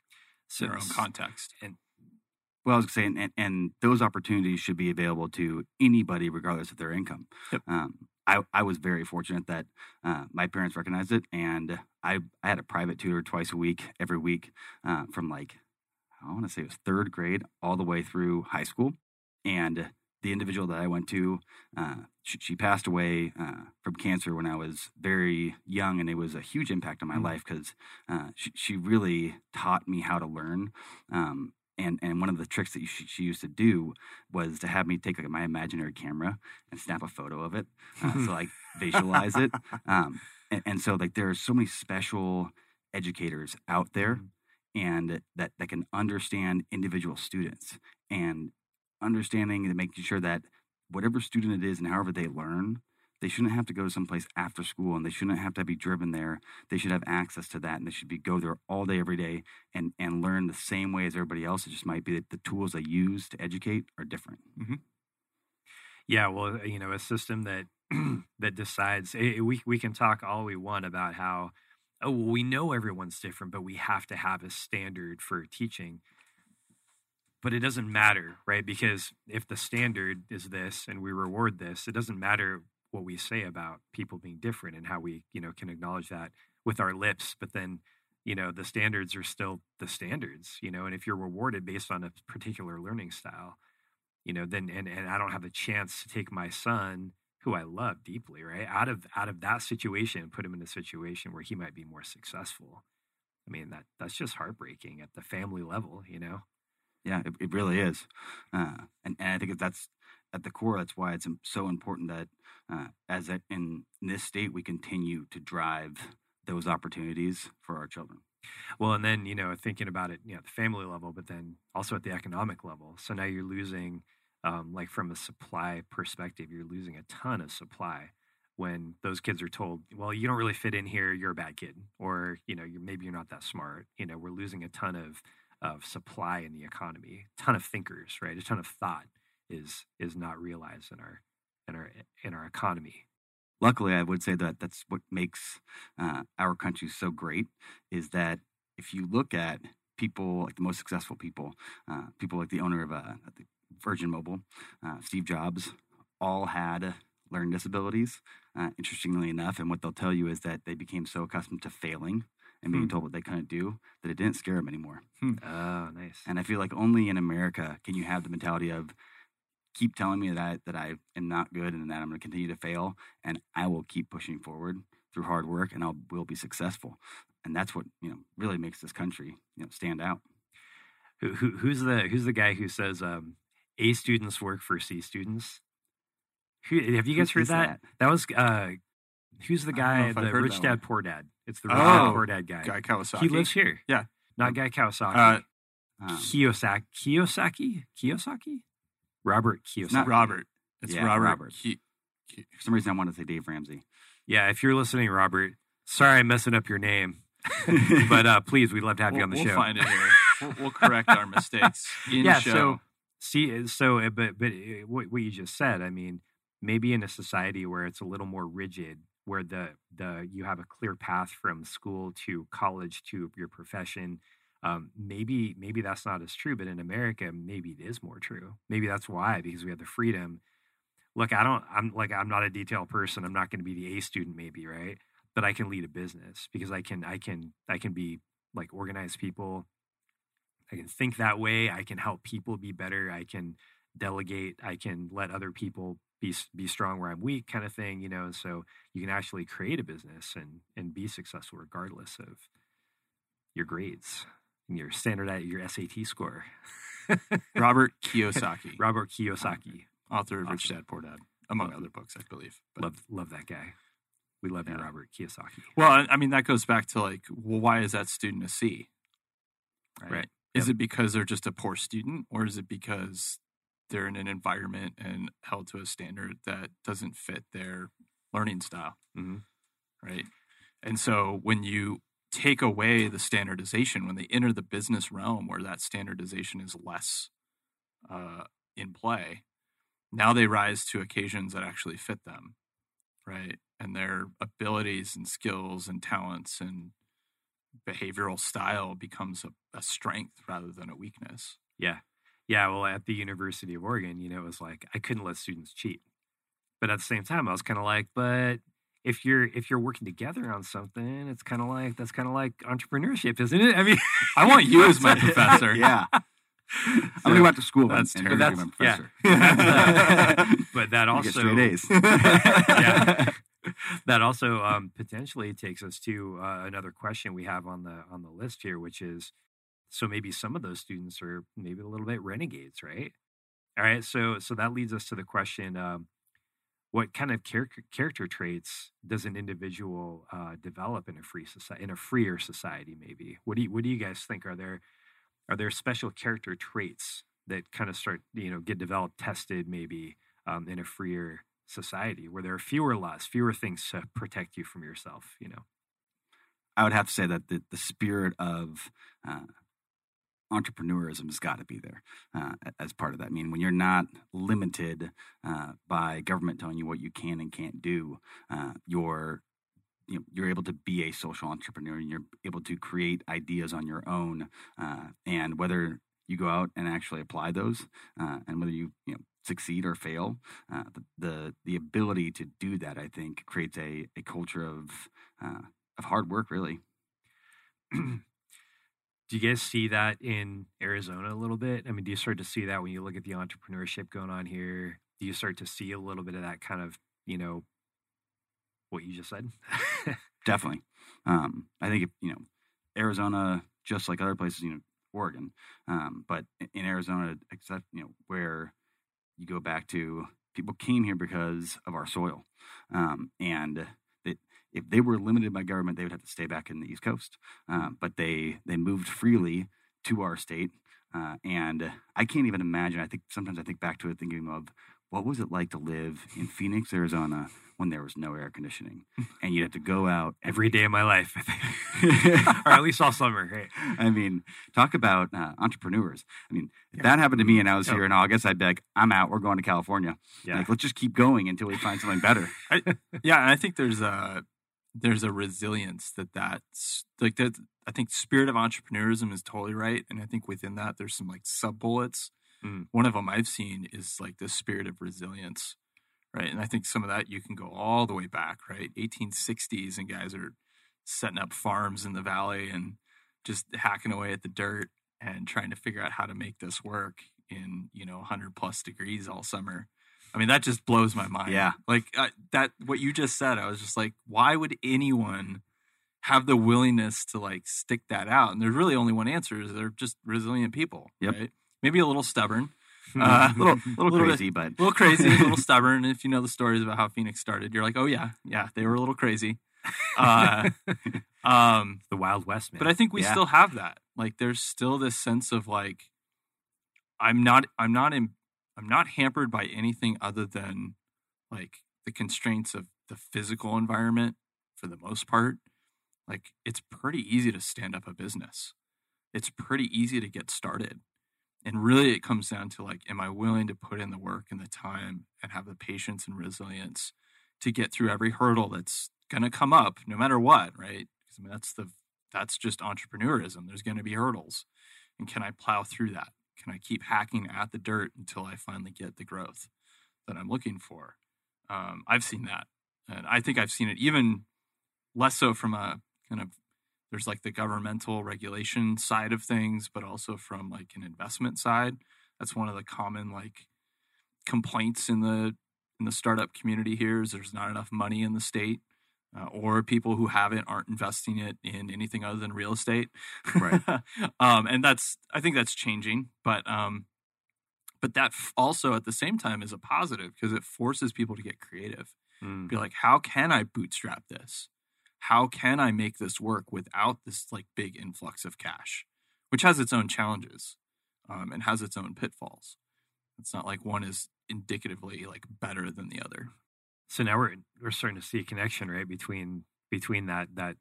so, in our own context. Well, I was saying, and, and those opportunities should be available to anybody, regardless of their income. Yep. Um, I, I was very fortunate that uh, my parents recognized it, and I, I had a private tutor twice a week, every week, uh, from like, I want to say it was third grade all the way through high school. And the individual that I went to, uh, she, she passed away uh, from cancer when I was very young, and it was a huge impact on my Mm. life because uh, she, she really taught me how to learn. Um, and, and one of the tricks that she, she used to do was to have me take like my imaginary camera and snap a photo of it, uh, so like visualize it. Um, and, and so like there are so many special educators out there, and that that can understand individual students and understanding and making sure that whatever student it is and however they learn, they shouldn't have to go to someplace after school and they shouldn't have to be driven there. They should have access to that and they should be go there all day, every day and, and learn the same way as everybody else. It just might be that the tools they use to educate are different. Yeah, well, uh, you know, a system that that decides eh, we we can talk all we want about how oh well, we know everyone's different, but we have to have a standard for teaching. But it doesn't matter, right? Because if the standard is this and we reward this, it doesn't matter what we say about people being different and how we, you know, can acknowledge that with our lips, but then you know the standards are still the standards you know? And if you're rewarded based on a particular learning style you know then and, and i don't have a chance to take my son who i love deeply right out of out of that situation and put him in a situation where he might be more successful. I mean that that's just heartbreaking at the family level you know Yeah, it, it really is. Uh, and, and I think that's at the core, that's why it's so important that uh, as a, in this state, we continue to drive those opportunities for our children. Well, and then you know, thinking about it, you know, at the family level, but then also at the economic level. So now you're losing, um, like from a supply perspective, you're losing a ton of supply when those kids are told, "Well, you don't really fit in here. You're a bad kid," or you know, you're maybe you're not that smart. You know, we're losing a ton of of supply in the economy, a ton of thinkers, right? A ton of thought is is not realized in our in our in our economy. Luckily, I would say that that's what makes uh, our country so great is that if you look at people like the most successful people, uh, people like the owner of uh, Virgin Mobile, uh, Steve Jobs, all had learning disabilities. Uh, interestingly enough, and what they'll tell you is that they became so accustomed to failing and being Hmm. told what they couldn't do that it didn't scare them anymore. Oh, nice. And I feel like only in America can you have the mentality of keep telling me that I, that I am not good and that I'm going to continue to fail, and I will keep pushing forward through hard work, and I will be successful. And that's what you know really makes this country you know stand out. Who, who, who's the who's the guy who says um, A students work for C students? Who, have you Who guys heard is that? that? was uh, who's the I don't know guy? The Rich Dad one. Poor Dad. It's the Rich Dad Oh, Poor Dad guy. Guy Kawasaki. He lives here. Yeah. not Guy Kawasaki. Uh, Um, Kiyosaki. Kiyosaki. Kiyosaki. Robert not Robert. It's Yeah, Robert, Robert. Ki- For some reason, I wanted to say Dave Ramsey. Yeah, if you're listening, Robert, sorry I'm messing up your name, but uh, please, we'd love to have you we'll, on the we'll show. find it here. We'll, we'll correct our mistakes in yeah. show. So see, so uh, but but uh, what, what you just said, I mean, maybe in a society where it's a little more rigid, where the the you have a clear path from school to college to your profession. Um, maybe maybe that's not as true, but in America, maybe it is more true. Maybe that's why because we have the freedom. Look, I don't. I'm like I'm not a detail person. I'm not going to be the A student, maybe right, but I can lead a business because I can I can I can be like organize people. I can think that way. I can help people be better. I can delegate. I can let other people be be strong where I'm weak, kind of thing. You know, And so you can actually create a business and and be successful regardless of your grades and your standard at your SAT score. Robert Kiyosaki, Robert Kiyosaki, author of Rich Dad Poor Dad, among Love- other books, I believe. But- love love that guy. We love you, Robert Kiyosaki. Well, I- mean, that goes back to like, well, why is that student a C? Right. Is Yep. it because they're just a poor student, or is it because they're in an environment and held to a standard that doesn't fit their learning style? Mhm. Right. And so when you take away the standardization, when they enter the business realm where that standardization is less uh, in play, now they rise to occasions that actually fit them. Right. And their abilities and skills and talents and behavioral style becomes a, a strength rather than a weakness. Yeah. Yeah. Well, at the University of Oregon, you know, it was like I couldn't let students cheat. But at the same time, I was kind of like, but if you're if you're working together on something, it's kind of like that's kind of like entrepreneurship, isn't it? I mean, I want you as my professor. yeah. I'm gonna go back to school. That's and, true. and That's- be my yeah. but that You also get straight A's. Yeah. that also um, potentially takes us to uh, another question we have on the on the list here, which is so maybe some of those students are maybe a little bit renegades, right? All right, so so that leads us to the question: um, What kind of char- character traits does an individual uh, develop in a free society, in a freer society? Maybe what do you what do you guys think? Are there are there special character traits that kind of start you know get developed, tested maybe um, in a freer society where there are fewer laws, fewer things to protect you from yourself? You know. I would have to say that the, the spirit of uh, entrepreneurism has got to be there uh, as part of that. I mean, when you're not limited uh, by government telling you what you can and can't do, uh, you're you know, you're able to be a social entrepreneur and you're able to create ideas on your own. Uh, and whether you go out and actually apply those, uh, and whether you you know succeed or fail, uh, the, the the ability to do that, I think, creates a, a culture of of hard work, really. do you guys see that in Arizona a little bit? I mean, do you start to see that when you look at the entrepreneurship going on here? Do you start to see a little bit of that kind of, you know, what you just said? Definitely. Um, I think if, you know Arizona, just like other places, you know Oregon, um, but in Arizona, except you know where you go back to, people came here because of our soil, um, and if they were limited by government, they would have to stay back in the East Coast. Um, but they they moved freely to our state, uh, and I can't even imagine. I think sometimes I think back to it, thinking of what was it like to live in Phoenix, Arizona, when there was no air conditioning, and you had to go out Every day of my life, I think. or at least all summer. Right? I mean, talk about uh, entrepreneurs. I mean, if that happened to me and I was Yeah. here in August, I'd be like, I'm out. We're going to California. Yeah. Like, let's just keep going until we find something better. yeah, and I think there's a there's a resilience that that's like that. I think spirit of entrepreneurism is totally right, and I think within that there's some like sub bullets. Mm. One of them I've seen is like the spirit of resilience, right? And I think some of that you can go all the way back, right? 1860s, and guys are setting up farms in the valley and just hacking away at the dirt and trying to figure out how to make this work in you know 100 plus degrees all summer. I mean, that just blows my mind. Yeah. Like that, what you just said, I was just like, why would anyone have the willingness to like stick that out? And there's really only one answer: is they're just resilient people. Yep. Right? Maybe a little stubborn, uh, a little, little, Little bit- crazy, but a little crazy, a little stubborn. And if you know the stories about how Phoenix started, you're like, oh yeah, yeah, they were a little crazy. Uh, um, the Wild West, man. but I think we Yeah. still have that. Like, there's still this sense of like, I'm not, I'm not in, I'm not hampered by anything other than like the constraints of the physical environment for the most part, like it's pretty easy to stand up a business. It's pretty easy to get started. And really it comes down to like, am I willing to put in the work and the time and have the patience and resilience to get through every hurdle that's gonna come up no matter what, right? Because I mean that's the that's just entrepreneurism. There's gonna be hurdles. And can I plow through that? Can I keep hacking at the dirt until I finally get the growth that I'm looking for? Um, I've seen that. And I think I've seen it even less so from a kind of there's like the governmental regulation side of things, but also from like an investment side. That's one of the common like complaints in the in the startup community here is there's not enough money in the state. Uh, or people who haven't aren't investing it in anything other than real estate. Right. um, and that's I think that's changing, but um, but that f- also at the same time is a positive because it forces people to get creative. Mm. Be like, how can I bootstrap this? How can I make this work without this like big influx of cash, which has its own challenges um, and has its own pitfalls. It's not like one is indicatively like better than the other. So now we're we're starting to see a connection, right, between between that that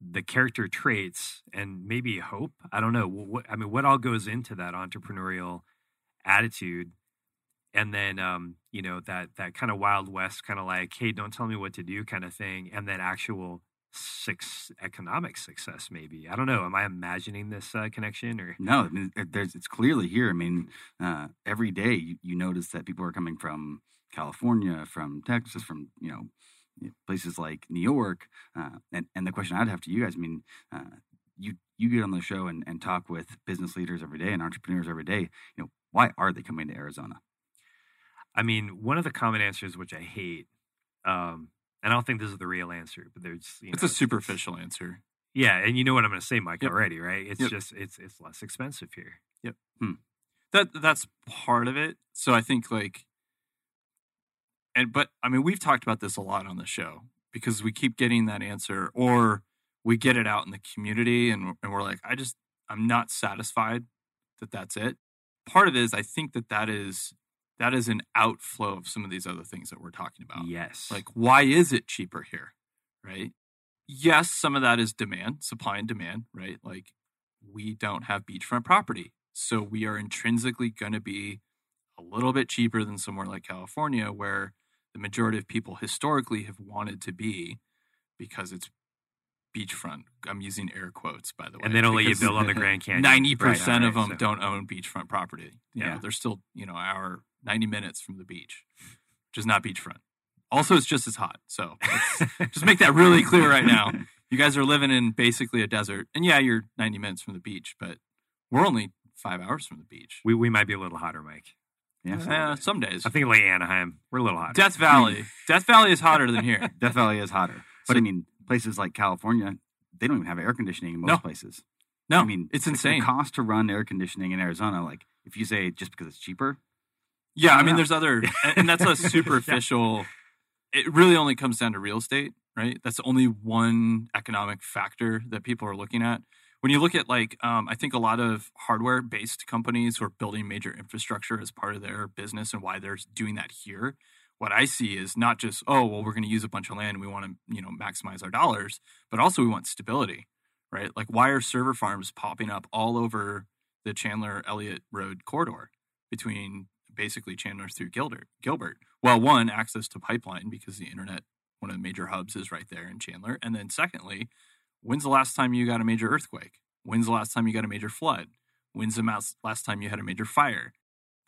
the character traits and maybe hope. I don't know. What I mean, what all goes into that entrepreneurial attitude, and then um, you know that that kind of wild west, kind of like, hey, don't tell me what to do, kind of thing, and then actual six economic success. Maybe I don't know. Am I imagining this uh, connection or? No, I mean, it's clearly here. I mean, uh, every day you, you notice that people are coming from California, from Texas, from you know places like New York. Uh, and and the question I'd have to you guys, I mean, uh, you you get on the show and, and talk with business leaders every day and entrepreneurs every day. You know, why are they coming to Arizona? I mean, one of the common answers, which I hate, um, and I don't think this is the real answer, but there's you It's a superficial answer. Yeah, and you know what I'm going to say, Mike, Yep. already, right? It's Yep. just it's it's less expensive here. Yep, that that's part of it. So I think like and but I mean we've talked about this a lot on the show because we keep getting that answer or we get it out in the community and and we're like I just I'm not satisfied that that's it. Part of it is I think that that is that is an outflow of some of these other things that we're talking about. Yes, Like, why is it cheaper here? Right? Yes, some of that is demand, supply and demand, right? Like, we don't have beachfront property. So we are intrinsically going to be a little bit cheaper than somewhere like California, where the majority of people historically have wanted to be because it's beachfront. I'm using air quotes, by the way. and they don't let you build on the Grand Canyon. Ninety percent Right, of them so- don't own beachfront property. You know, Yeah. they're still you know hour ninety minutes from the beach, which is not beachfront. Also, it's just as hot. So just make that really clear right now. You guys are living in basically a desert, and yeah, you're ninety minutes from the beach, but we're only five hours from the beach. we we might be a little hotter, Mike. Yeah, so Uh, some days. I think like Anaheim, we're a little hotter. Death Valley. Death Valley is hotter than here. Death Valley is hotter, but So- I mean, places like California, they don't even have air conditioning in most No. places. No, I mean, it's insane. The cost to run air conditioning in Arizona, like if you say just because it's cheaper, Yeah, I Yeah. mean, there's other, and and that's a superficial. It really only comes down to real estate, right? That's only one economic factor that people are looking at. When you look at like, um, I think a lot of hardware-based companies who are building major infrastructure as part of their business and why they're doing that here. What I see is not just, oh, well, we're going to use a bunch of land, and we want to, you know, maximize our dollars, but also we want stability, right? Like, why are server farms popping up all over the Chandler Elliot Road corridor between basically Chandler through Gilbert. Gilbert. Well, one, access to pipeline because the internet, one of the major hubs, is right there in Chandler. And then secondly, when's the last time you got a major earthquake? When's the last time you got a major flood? When's the last time you had a major fire?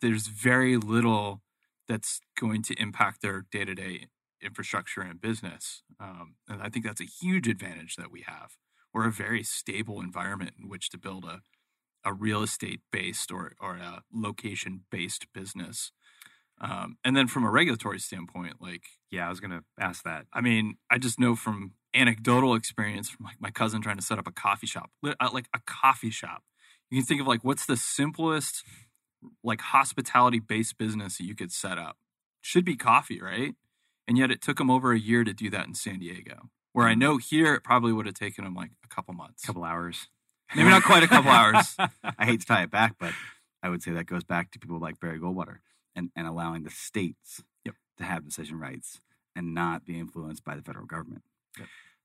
There's very little that's going to impact their day to day infrastructure and business. Um, and I think that's a huge advantage that we have. We're a very stable environment in which to build a a real estate based or or a location based business. Um, and then from a regulatory standpoint, like yeah, I was going to ask that. I mean, I just know from anecdotal experience from like my cousin trying to set up a coffee shop, uh, like a coffee shop. You can think of like what's the simplest like hospitality based business that you could set up? Should be coffee, right? And yet it took him over a year to do that in San Diego. Where I know here it probably would have taken him like a couple months. couple hours. Maybe not quite a couple hours. I hate to tie it back, but I would say that goes back to people like Barry Goldwater and, and allowing the states Yep. to have decision rights and not be influenced by the federal government.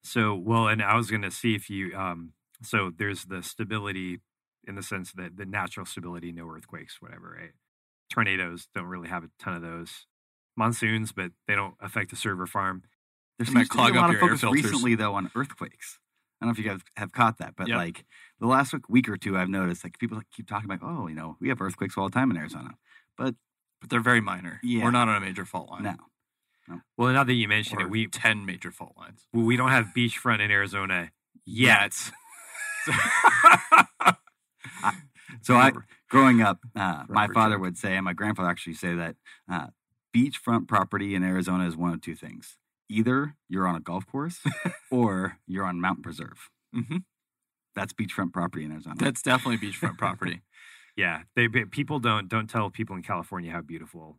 So, well, and I was going to see if you, um, so there's the stability in the sense that the natural stability, no earthquakes, whatever, right? Tornadoes don't really have a ton of those. Monsoons, but they don't affect the server farm. There It might seems to be a lot of focus recently, though, on earthquakes. I don't know if you guys have caught that, but Yep. like the last week, week or two, I've noticed like people keep talking about, oh, you know, we have earthquakes all the time in Arizona. But but they're very minor. Yeah. We're not on a major fault line. no, Well, now that you mention Or it, we ten major fault lines. we don't have beachfront in Arizona yet. So I, growing up, uh, my father would say, and my grandfather actually say that uh, beachfront property in Arizona is one of two things: either you're on a golf course or you're on mountain preserve. hmm That's beachfront property in Arizona. That's definitely beachfront property. Yeah, they people don't don't tell people in California how beautiful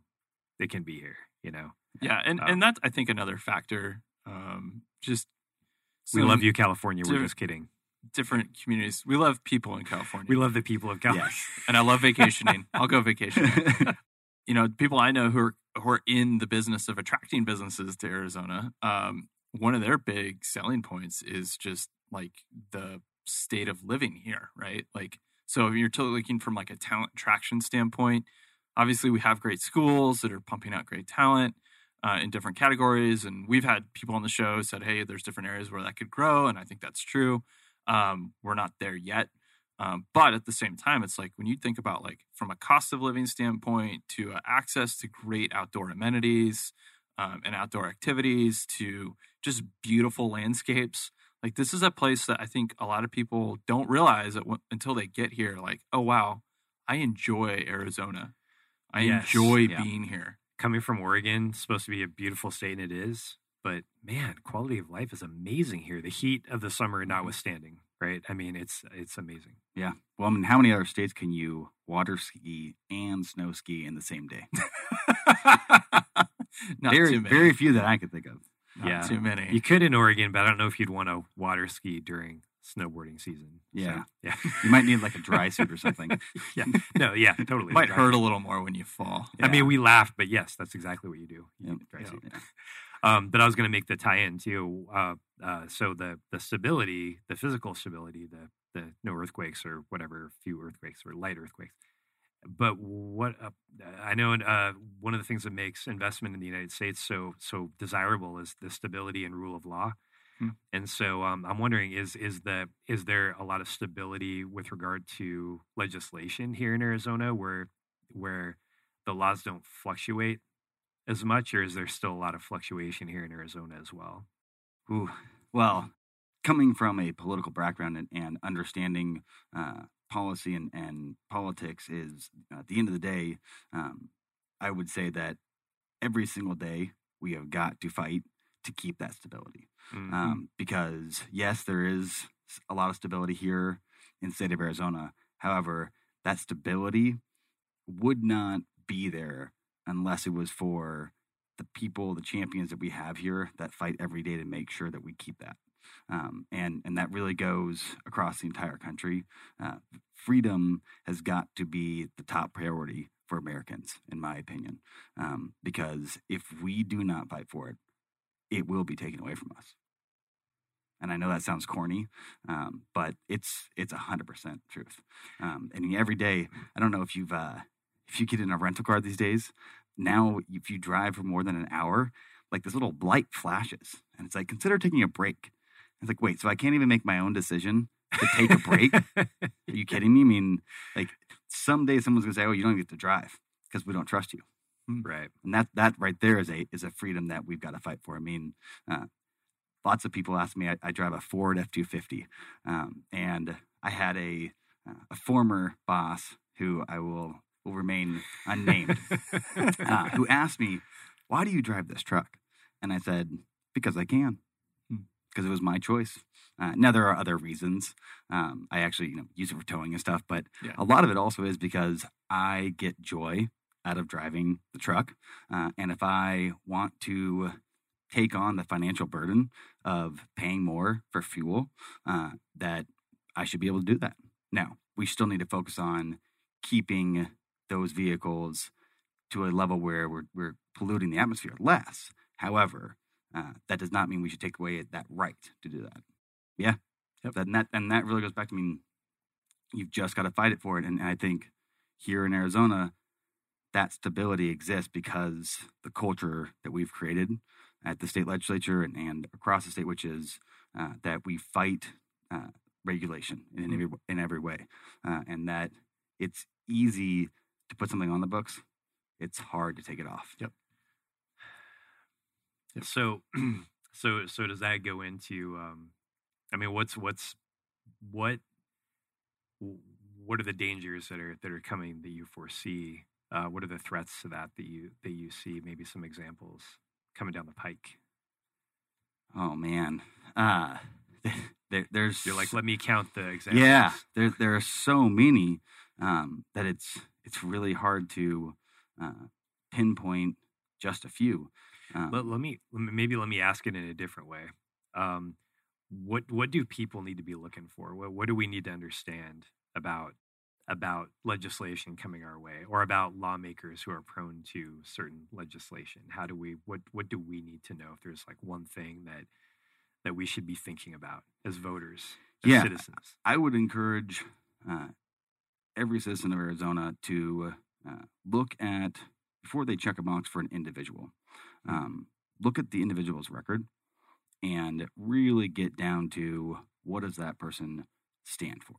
they can be here. You know, Yeah, and Oh. and that's I think another factor. Um, just we love you, California. We're just kidding. Different communities. We love people in California. We love the people of California. yes. and I love vacationing. I'll go vacationing. you know, people I know who are who are in the business of attracting businesses to Arizona. Um, one of their big selling points is just like the state of living here, right? Like, so if you're totally looking from like a talent attraction standpoint, obviously we have great schools that are pumping out great talent uh, in different categories, and we've had people on the show said, "Hey, there's different areas where that could grow," and I think that's true. Um, we're not there yet. Um, but at the same time, it's like when you think about like from a cost of living standpoint to uh, access to great outdoor amenities um, and outdoor activities to just beautiful landscapes. Like this is a place that I think a lot of people don't realize that w- until they get here. Like, oh wow, I enjoy Arizona. I Yes, enjoy yeah. being here. Coming from Oregon, supposed to be a beautiful state, and it is. But man, quality of life is amazing here. The heat of the summer mm-hmm. notwithstanding, right? I mean, it's it's amazing. Yeah. Well, I mean, how many other states can you water ski and snow ski in the same day? Not very, too many. very few that I could think of. Not Yeah. too many. You could in Oregon, but I don't know if you'd want to water ski during snowboarding season. So, Yeah. yeah, You might need like a dry suit or something. yeah. No, yeah, totally. Might hurt a little more when you fall. I mean, we laughed, but yes, that's exactly what you do. You Yep. dry Yeah. suit. Yeah. Um, but I was going to make the tie-in too. Uh, uh, so the the stability, the physical stability, the the no earthquakes or whatever, few earthquakes or light earthquakes. But what uh, I know, uh, one of the things that makes investment in the United States so so desirable is the stability and rule of law. Hmm. And so um, I'm wondering is is the is there a lot of stability with regard to legislation here in Arizona where where the laws don't fluctuate as much, or is there still a lot of fluctuation here in Arizona as well? Ooh, well, coming from a political background and, and understanding uh, policy and, and politics is at the end of the day, um, I would say that every single day we have got to fight to keep that stability. Mhm. Um, because yes, there is a lot of stability here in the state of Arizona. However, that stability would not be there unless it was for the people, the champions that we have here that fight every day to make sure that we keep that. Um, and and that really goes across the entire country. Uh, freedom has got to be the top priority for Americans, in my opinion, um, because if we do not fight for it, it will be taken away from us. And I know that sounds corny, um, but it's it's a hundred percent truth. Um, and every day, I don't know if you've uh, if you get in a rental car these days. Now, if you drive for more than an hour, like this little light flashes, and it's like consider taking a break. It's like wait, so I can't even make my own decision to take a break? Are you kidding me? I mean, like someday someone's gonna say, "Oh, you don't get to drive because we don't trust you." Right. and that that right there is a is a freedom that we've got to fight for. I mean, uh, lots of people ask me. I, I drive a Ford F two fifty, um, and I had a uh, a former boss who I will will remain unnamed, uh, who asked me, "Why do you drive this truck?" And I said, "Because I can." Hmm. Because it was my choice. Uh, now there are other reasons. Um, I actually, you know, use it for towing and stuff, but Yeah. a lot of it also is because I get joy out of driving the truck. Uh, and if I want to take on the financial burden of paying more for fuel, uh, that I should be able to do that. Now, we still need to focus on keeping those vehicles to a level where we're, we're polluting the atmosphere less. However, uh, that does not mean we should take away that right to do that. Yeah. Yep. That, and, that, and that really goes back to I mean, you've just got to fight it for it. And, and I think here in Arizona, that stability exists because the culture that we've created at the state legislature and, and across the state, which is uh, that we fight uh, regulation in mm-hmm. every in every way, uh, and that it's easy to put something on the books. It's hard to take it off. Yep. yep. So, so, so does that go into? Um, I mean, what's what's what what are the dangers that are that are coming that you foresee? Uh, what are the threats to that that you that you see? Maybe some examples coming down the pike. Oh man, uh, there, there's you're like let me count the examples. Yeah, there there are so many um, that it's it's really hard to uh, pinpoint just a few. Um, let, let me maybe let me ask it in a different way. Um, what what do people need to be looking for? What what do we need to understand about about legislation coming our way or about lawmakers who are prone to certain legislation? How do we what what do we need to know if there's like one thing that that we should be thinking about as voters, as yeah, citizens? I would encourage uh, every citizen of Arizona to uh, look at before they check a box for an individual. Um, look at the individual's record and really get down to what does that person stand for.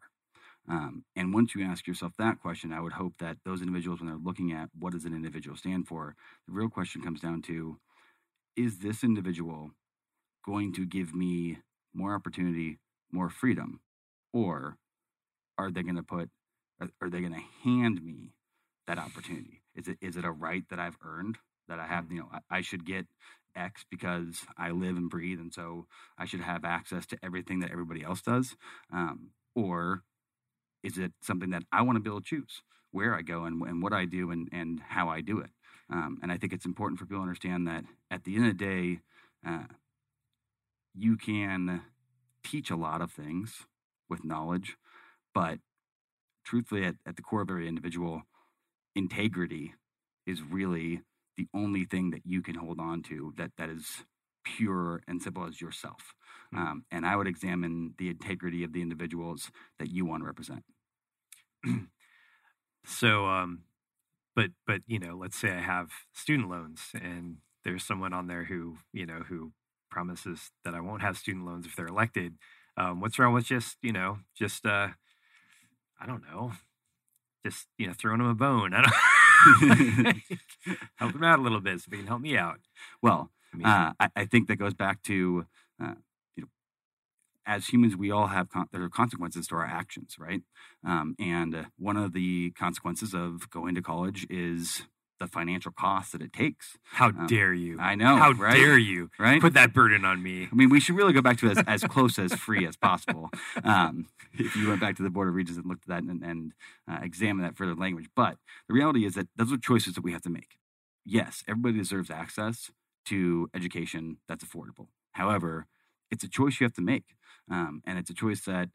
Um, and once you ask yourself that question, I would hope that those individuals, when they're looking at what does an individual stand for, the real question comes down to is this individual going to give me more opportunity, more freedom? Or are they going to put, are, are they going to hand me that opportunity? Is it, is it a right that I've earned that I have, you know, I, I should get X because I live and breathe. And so I should have access to everything that everybody else does. Um, or is it something that I want to be able to choose where I go and, and what I do and, and how I do it? Um, and I think it's important for people to understand that at the end of the day, uh, you can teach a lot of things with knowledge, but truthfully, at, at the core of every individual, integrity is really the only thing that you can hold on to that, that is pure and simple as yourself. Mm-hmm. Um, and I would examine the integrity of the individuals that you want to represent. so, um, but but you know, let's say I have student loans, and there's someone on there who you know who promises that I won't have student loans if they're elected. Um, what's wrong with just you know just uh, I don't know, just you know throwing them a bone? I don't help them out a little bit so they can help me out. Well, uh, I, I, think that goes back to uh, you know, as humans, we all have con- there are consequences to our actions, right? Um, and uh, one of the consequences of going to college is the financial cost that it takes. How um, dare you? I know. How right? dare you? Right? Put that burden on me. I mean, we should really go back to as, as close as free as possible. Um, if you went back to the Board of Regents and looked at that and, and uh, examined that further language. But the reality is that those are choices that we have to make. Yes, everybody deserves access to education that's affordable. However, it's a choice you have to make. Um, and it's a choice that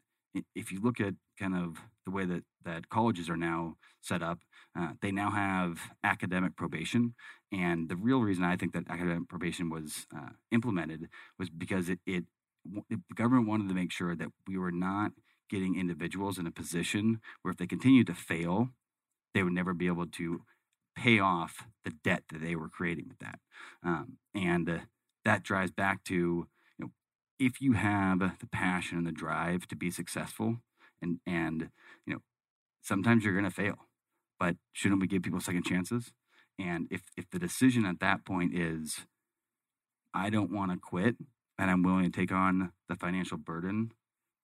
if you look at kind of the way that, that colleges are now set up, uh, they now have academic probation. And the real reason I think that academic probation was uh, implemented was because it, it, it, the government wanted to make sure that we were not getting individuals in a position where if they continued to fail, they would never be able to pay off the debt that they were creating with that. Um, and uh, that drives back to you know, if you have the passion and the drive to be successful and and you know sometimes you're going to fail but shouldn't we give people second chances and if if the decision at that point is i don't want to quit and i'm willing to take on the financial burden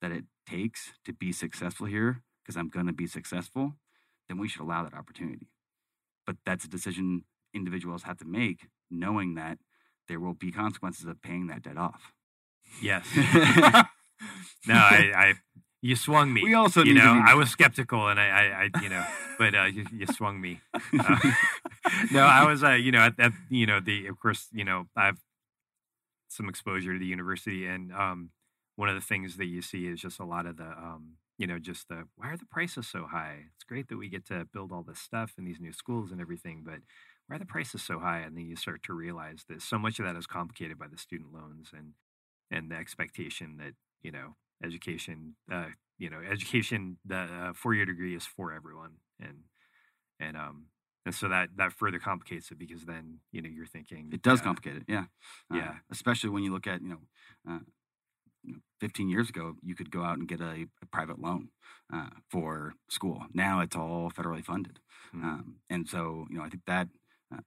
that it takes to be successful here because i'm going to be successful then we should allow that opportunity but that's a decision individuals have to make knowing that there will be consequences of paying that debt off Yes. no, I, I, you swung me. We also, you know, I was skeptical, and I, I, I you know, but uh, you, you swung me. Uh, no, I was, uh, you know, at, at, you know, the, of course, you know, I've some exposure to the university, and um, one of the things that you see is just a lot of the, um, you know, just the why are the prices so high? It's great that we get to build all this stuff and these new schools and everything, but why are the prices so high? And then you start to realize that so much of that is complicated by the student loans and and the expectation that you know education, uh, you know, education, the uh, four year degree is for everyone, and and um and so that that further complicates it because then you know you're thinking It does uh, complicate it, yeah. Uh, Yeah. Especially when you look at, you know, uh, you know, 15 years ago, you could go out and get a, a private loan uh, for school. Now it's all federally funded. Mhm. Um, and so, you know, I think that uh,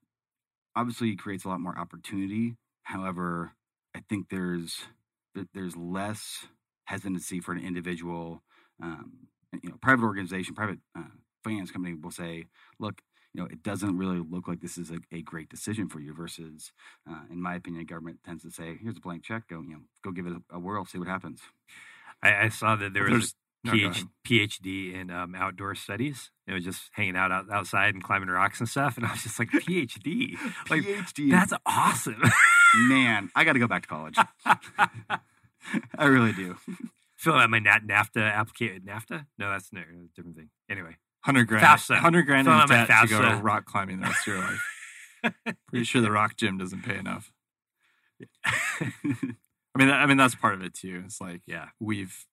obviously creates a lot more opportunity. However, I think there's there's less hesitancy for an individual, um, you know, private organization, private uh, finance company will say, look, you know, it doesn't really look like this is a, a great decision for you. Versus, uh, in my opinion, government tends to say, here's a blank check, go, you know, go give it a, a whirl, see what happens. I, I saw that there was a no, go PhD in um, outdoor studies. It was just hanging out, out outside and climbing rocks and stuff, and I was just like, PhD, like PhD, that's awesome. man, I got to go back to college. I really do. Filling out my NAFTA application. NAFTA? No, that's no, a different thing. Anyway, Hundred grand, FAFSA. hundred grand Fill in out my debt to go FAFSA. rock climbing the rest of your life. Pretty sure the rock gym doesn't pay enough. I mean, I mean that's part of it too. It's like yeah. we've,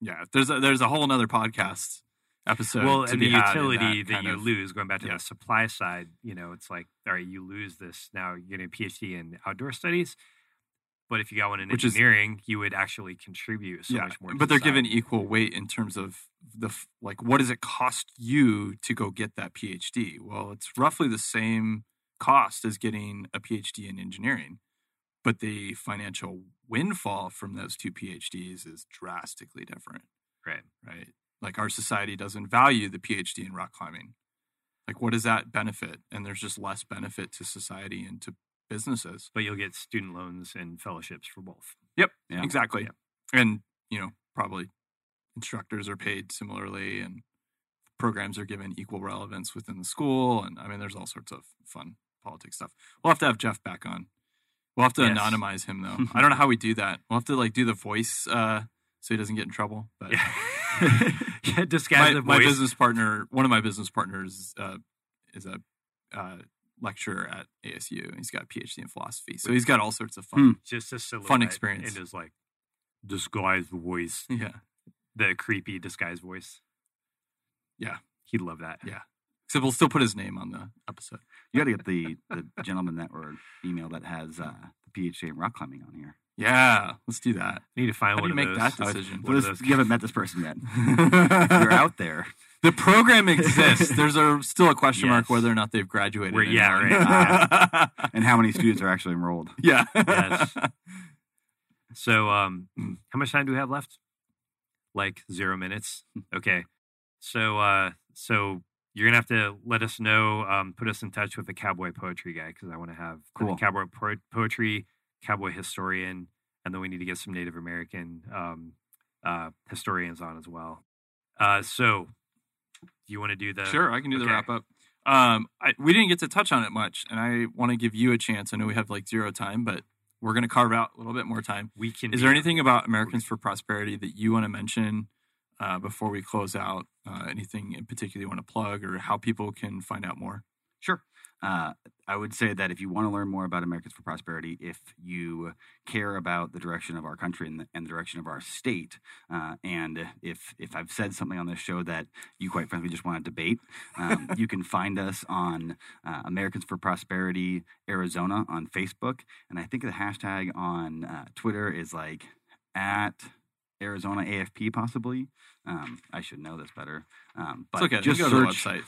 yeah. There's a there's a whole another podcast episode. well, to and be the had in utility that, kind you of- lose, going back to yeah. the supply side, you know, it's like, all right, you lose this. Now you're getting a PhD in outdoor studies. But if you got one in Which is- engineering, you would actually contribute so yeah, much more. but they're given equal weight in terms of the like what does it cost you to go get that PhD? Well, it's roughly the same cost as getting a PhD in engineering, but the financial windfall from those two PhDs is drastically different, right. right? Like our society doesn't value the PhD in rock climbing. Like what does that benefit? And there's just less benefit to society and to businesses. But you'll get student loans and fellowships for both. Yep, Yeah. exactly. Yep. And you know, probably instructors are paid similarly, and programs are given equal relevance within the school. And I mean, there's all sorts of fun politics stuff. We'll have to have Jeff back on. We'll have to Yes. anonymize him though. I don't know how we do that. We'll have to like do the voice uh, so he doesn't get in trouble. But Yeah. yeah disguise my, the my business partner, one of my business partners, uh, is a uh, lecturer at ASU. He's got a PhD in philosophy, so he's got all sorts of fun. just a fun experience. And is like disguised voice, Yeah, the creepy disguised voice. Yeah. he'd love that. Yeah. so we'll still put his name on the episode. You got to get the, the gentleman that or email that has uh, the PhD in rock climbing on here. Yeah, let's do that. I need to find How do one you of make those. that decision? one of those- you haven't met this person yet. You're out there. The program exists. There's a still a question mark whether or not they've graduated. Where- yeah, anyone. And how many students are actually enrolled? yeah. Yes. So, um, how much time do we have left? Like zero minutes. Okay. So, uh, so you're gonna have to let us know, um, put us in touch with the cowboy poetry guy because I want to have Cool. cowboy po- poetry, cowboy historian, and then we need to get some Native American um, uh, historians on as well. Uh, so, do you want to do the Sure, I can do the wrap up. Um, I, we didn't get to touch on it much, and I want to give you a chance. I know we have like zero time, but we're going to carve out a little bit more time. We can. Is there anything about Americans for Prosperity that you want to mention uh, before we close out? Uh, anything in particular you want to plug, or how people can find out more? Sure. Uh, I would say that if you want to learn more about Americans for Prosperity, if you care about the direction of our country and the, and the direction of our state, uh, and if if I've said something on this show that you quite frankly just want to debate, um, you can find us on uh, Americans for Prosperity Arizona on Facebook, and I think the hashtag on uh, Twitter is like at Arizona AFP possibly. Um, I should know this better, um, but it's okay. just Just go to the search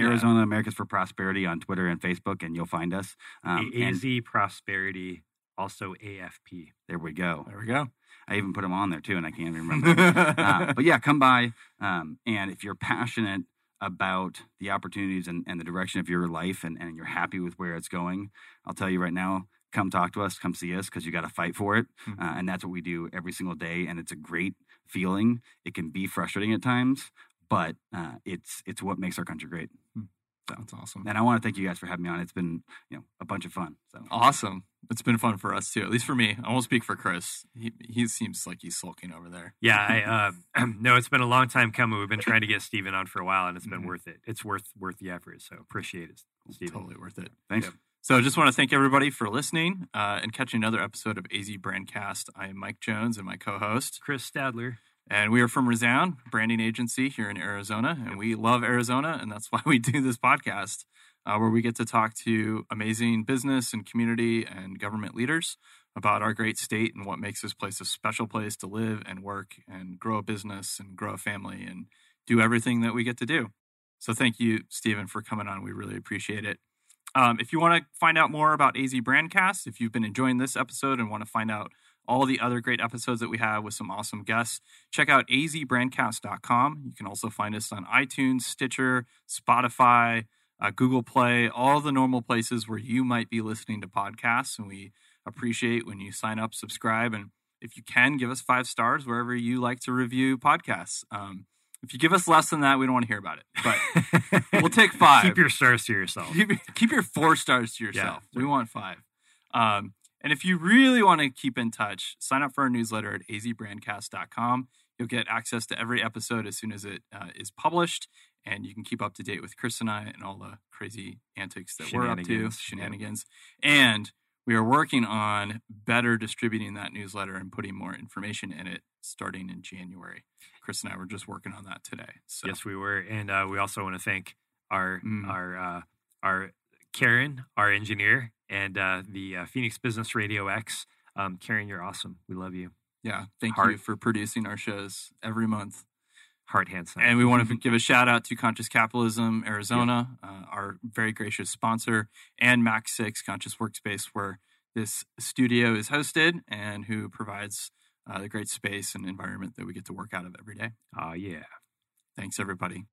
website. Yeah. Arizona Americans for Prosperity on Twitter and Facebook, and you'll find us. Um, A- and AZ Prosperity, also AFP. there we go. There we go. I even put them on there too, and I can't even remember. uh, but yeah, come by. Um, and if you're passionate about the opportunities and, and the direction of your life and, and you're happy with where it's going, I'll tell you right now, come talk to us, come see us because you got to fight for it. Mhm. Uh, and that's what we do every single day. And it's a great feeling. It can be frustrating at times, but uh, it's it's what makes our country great. That's awesome. And I want to thank you guys for having me on. It's been you know a bunch of fun. So Awesome. It's been fun for us too, at least for me. I won't speak for Chris. He he seems like he's sulking over there. Yeah, I uh, no, it's been a long time coming. We've been trying to get Steven on for a while, and it's been Mhm. worth it. It's worth worth the effort. So appreciate it, Steven. Totally worth it. thanks. Yep. So I just want to thank everybody for listening uh, and catching another episode of AZ Brandcast. I am Mike Jones and my co-host, Chris Stadler. And we are from Resound Branding Agency here in Arizona, and we love Arizona, and that's why we do this podcast, uh, where we get to talk to amazing business and community and government leaders about our great state and what makes this place a special place to live and work and grow a business and grow a family and do everything that we get to do. So thank you, Stephen, for coming on. We really appreciate it. Um, if you want to find out more about AZ Brandcast, if you've been enjoying this episode and want to find out all the other great episodes that we have with some awesome guests, check out azbrandcast.com. You can also find us on iTunes, Stitcher, Spotify, uh, Google Play, all the normal places where you might be listening to podcasts. And we appreciate when you sign up, subscribe, and if you can, give us five stars wherever you like to review podcasts. Um, if you give us less than that, we don't want to hear about it. But we'll take five. Keep your stars to yourself. keep, keep your four stars to yourself. we want five. Um, and if you really want to keep in touch, sign up for our newsletter at azbrandcast.com. You'll get access to every episode as soon as it uh, is published, and you can keep up to date with Chris and I and all the crazy antics that we're up to, Shenanigans. shenanigans. And we are working on better distributing that newsletter and putting more information in it starting in January. Chris and I were just working on that today. So Yes, we were, and uh, we also want to thank our Mm. our uh, our Karen, our engineer, and uh, the uh, Phoenix Business Radio X. Um, Karen, you're awesome. We love you. yeah, thank Heart. you for producing our shows every month. Heart handsome. And we want to give a shout out to Conscious Capitalism Arizona, uh, our very gracious sponsor, and MAC6 Conscious Workspace, where this studio is hosted and who provides uh, the great space and environment that we get to work out of every day. Oh yeah. Thanks, everybody.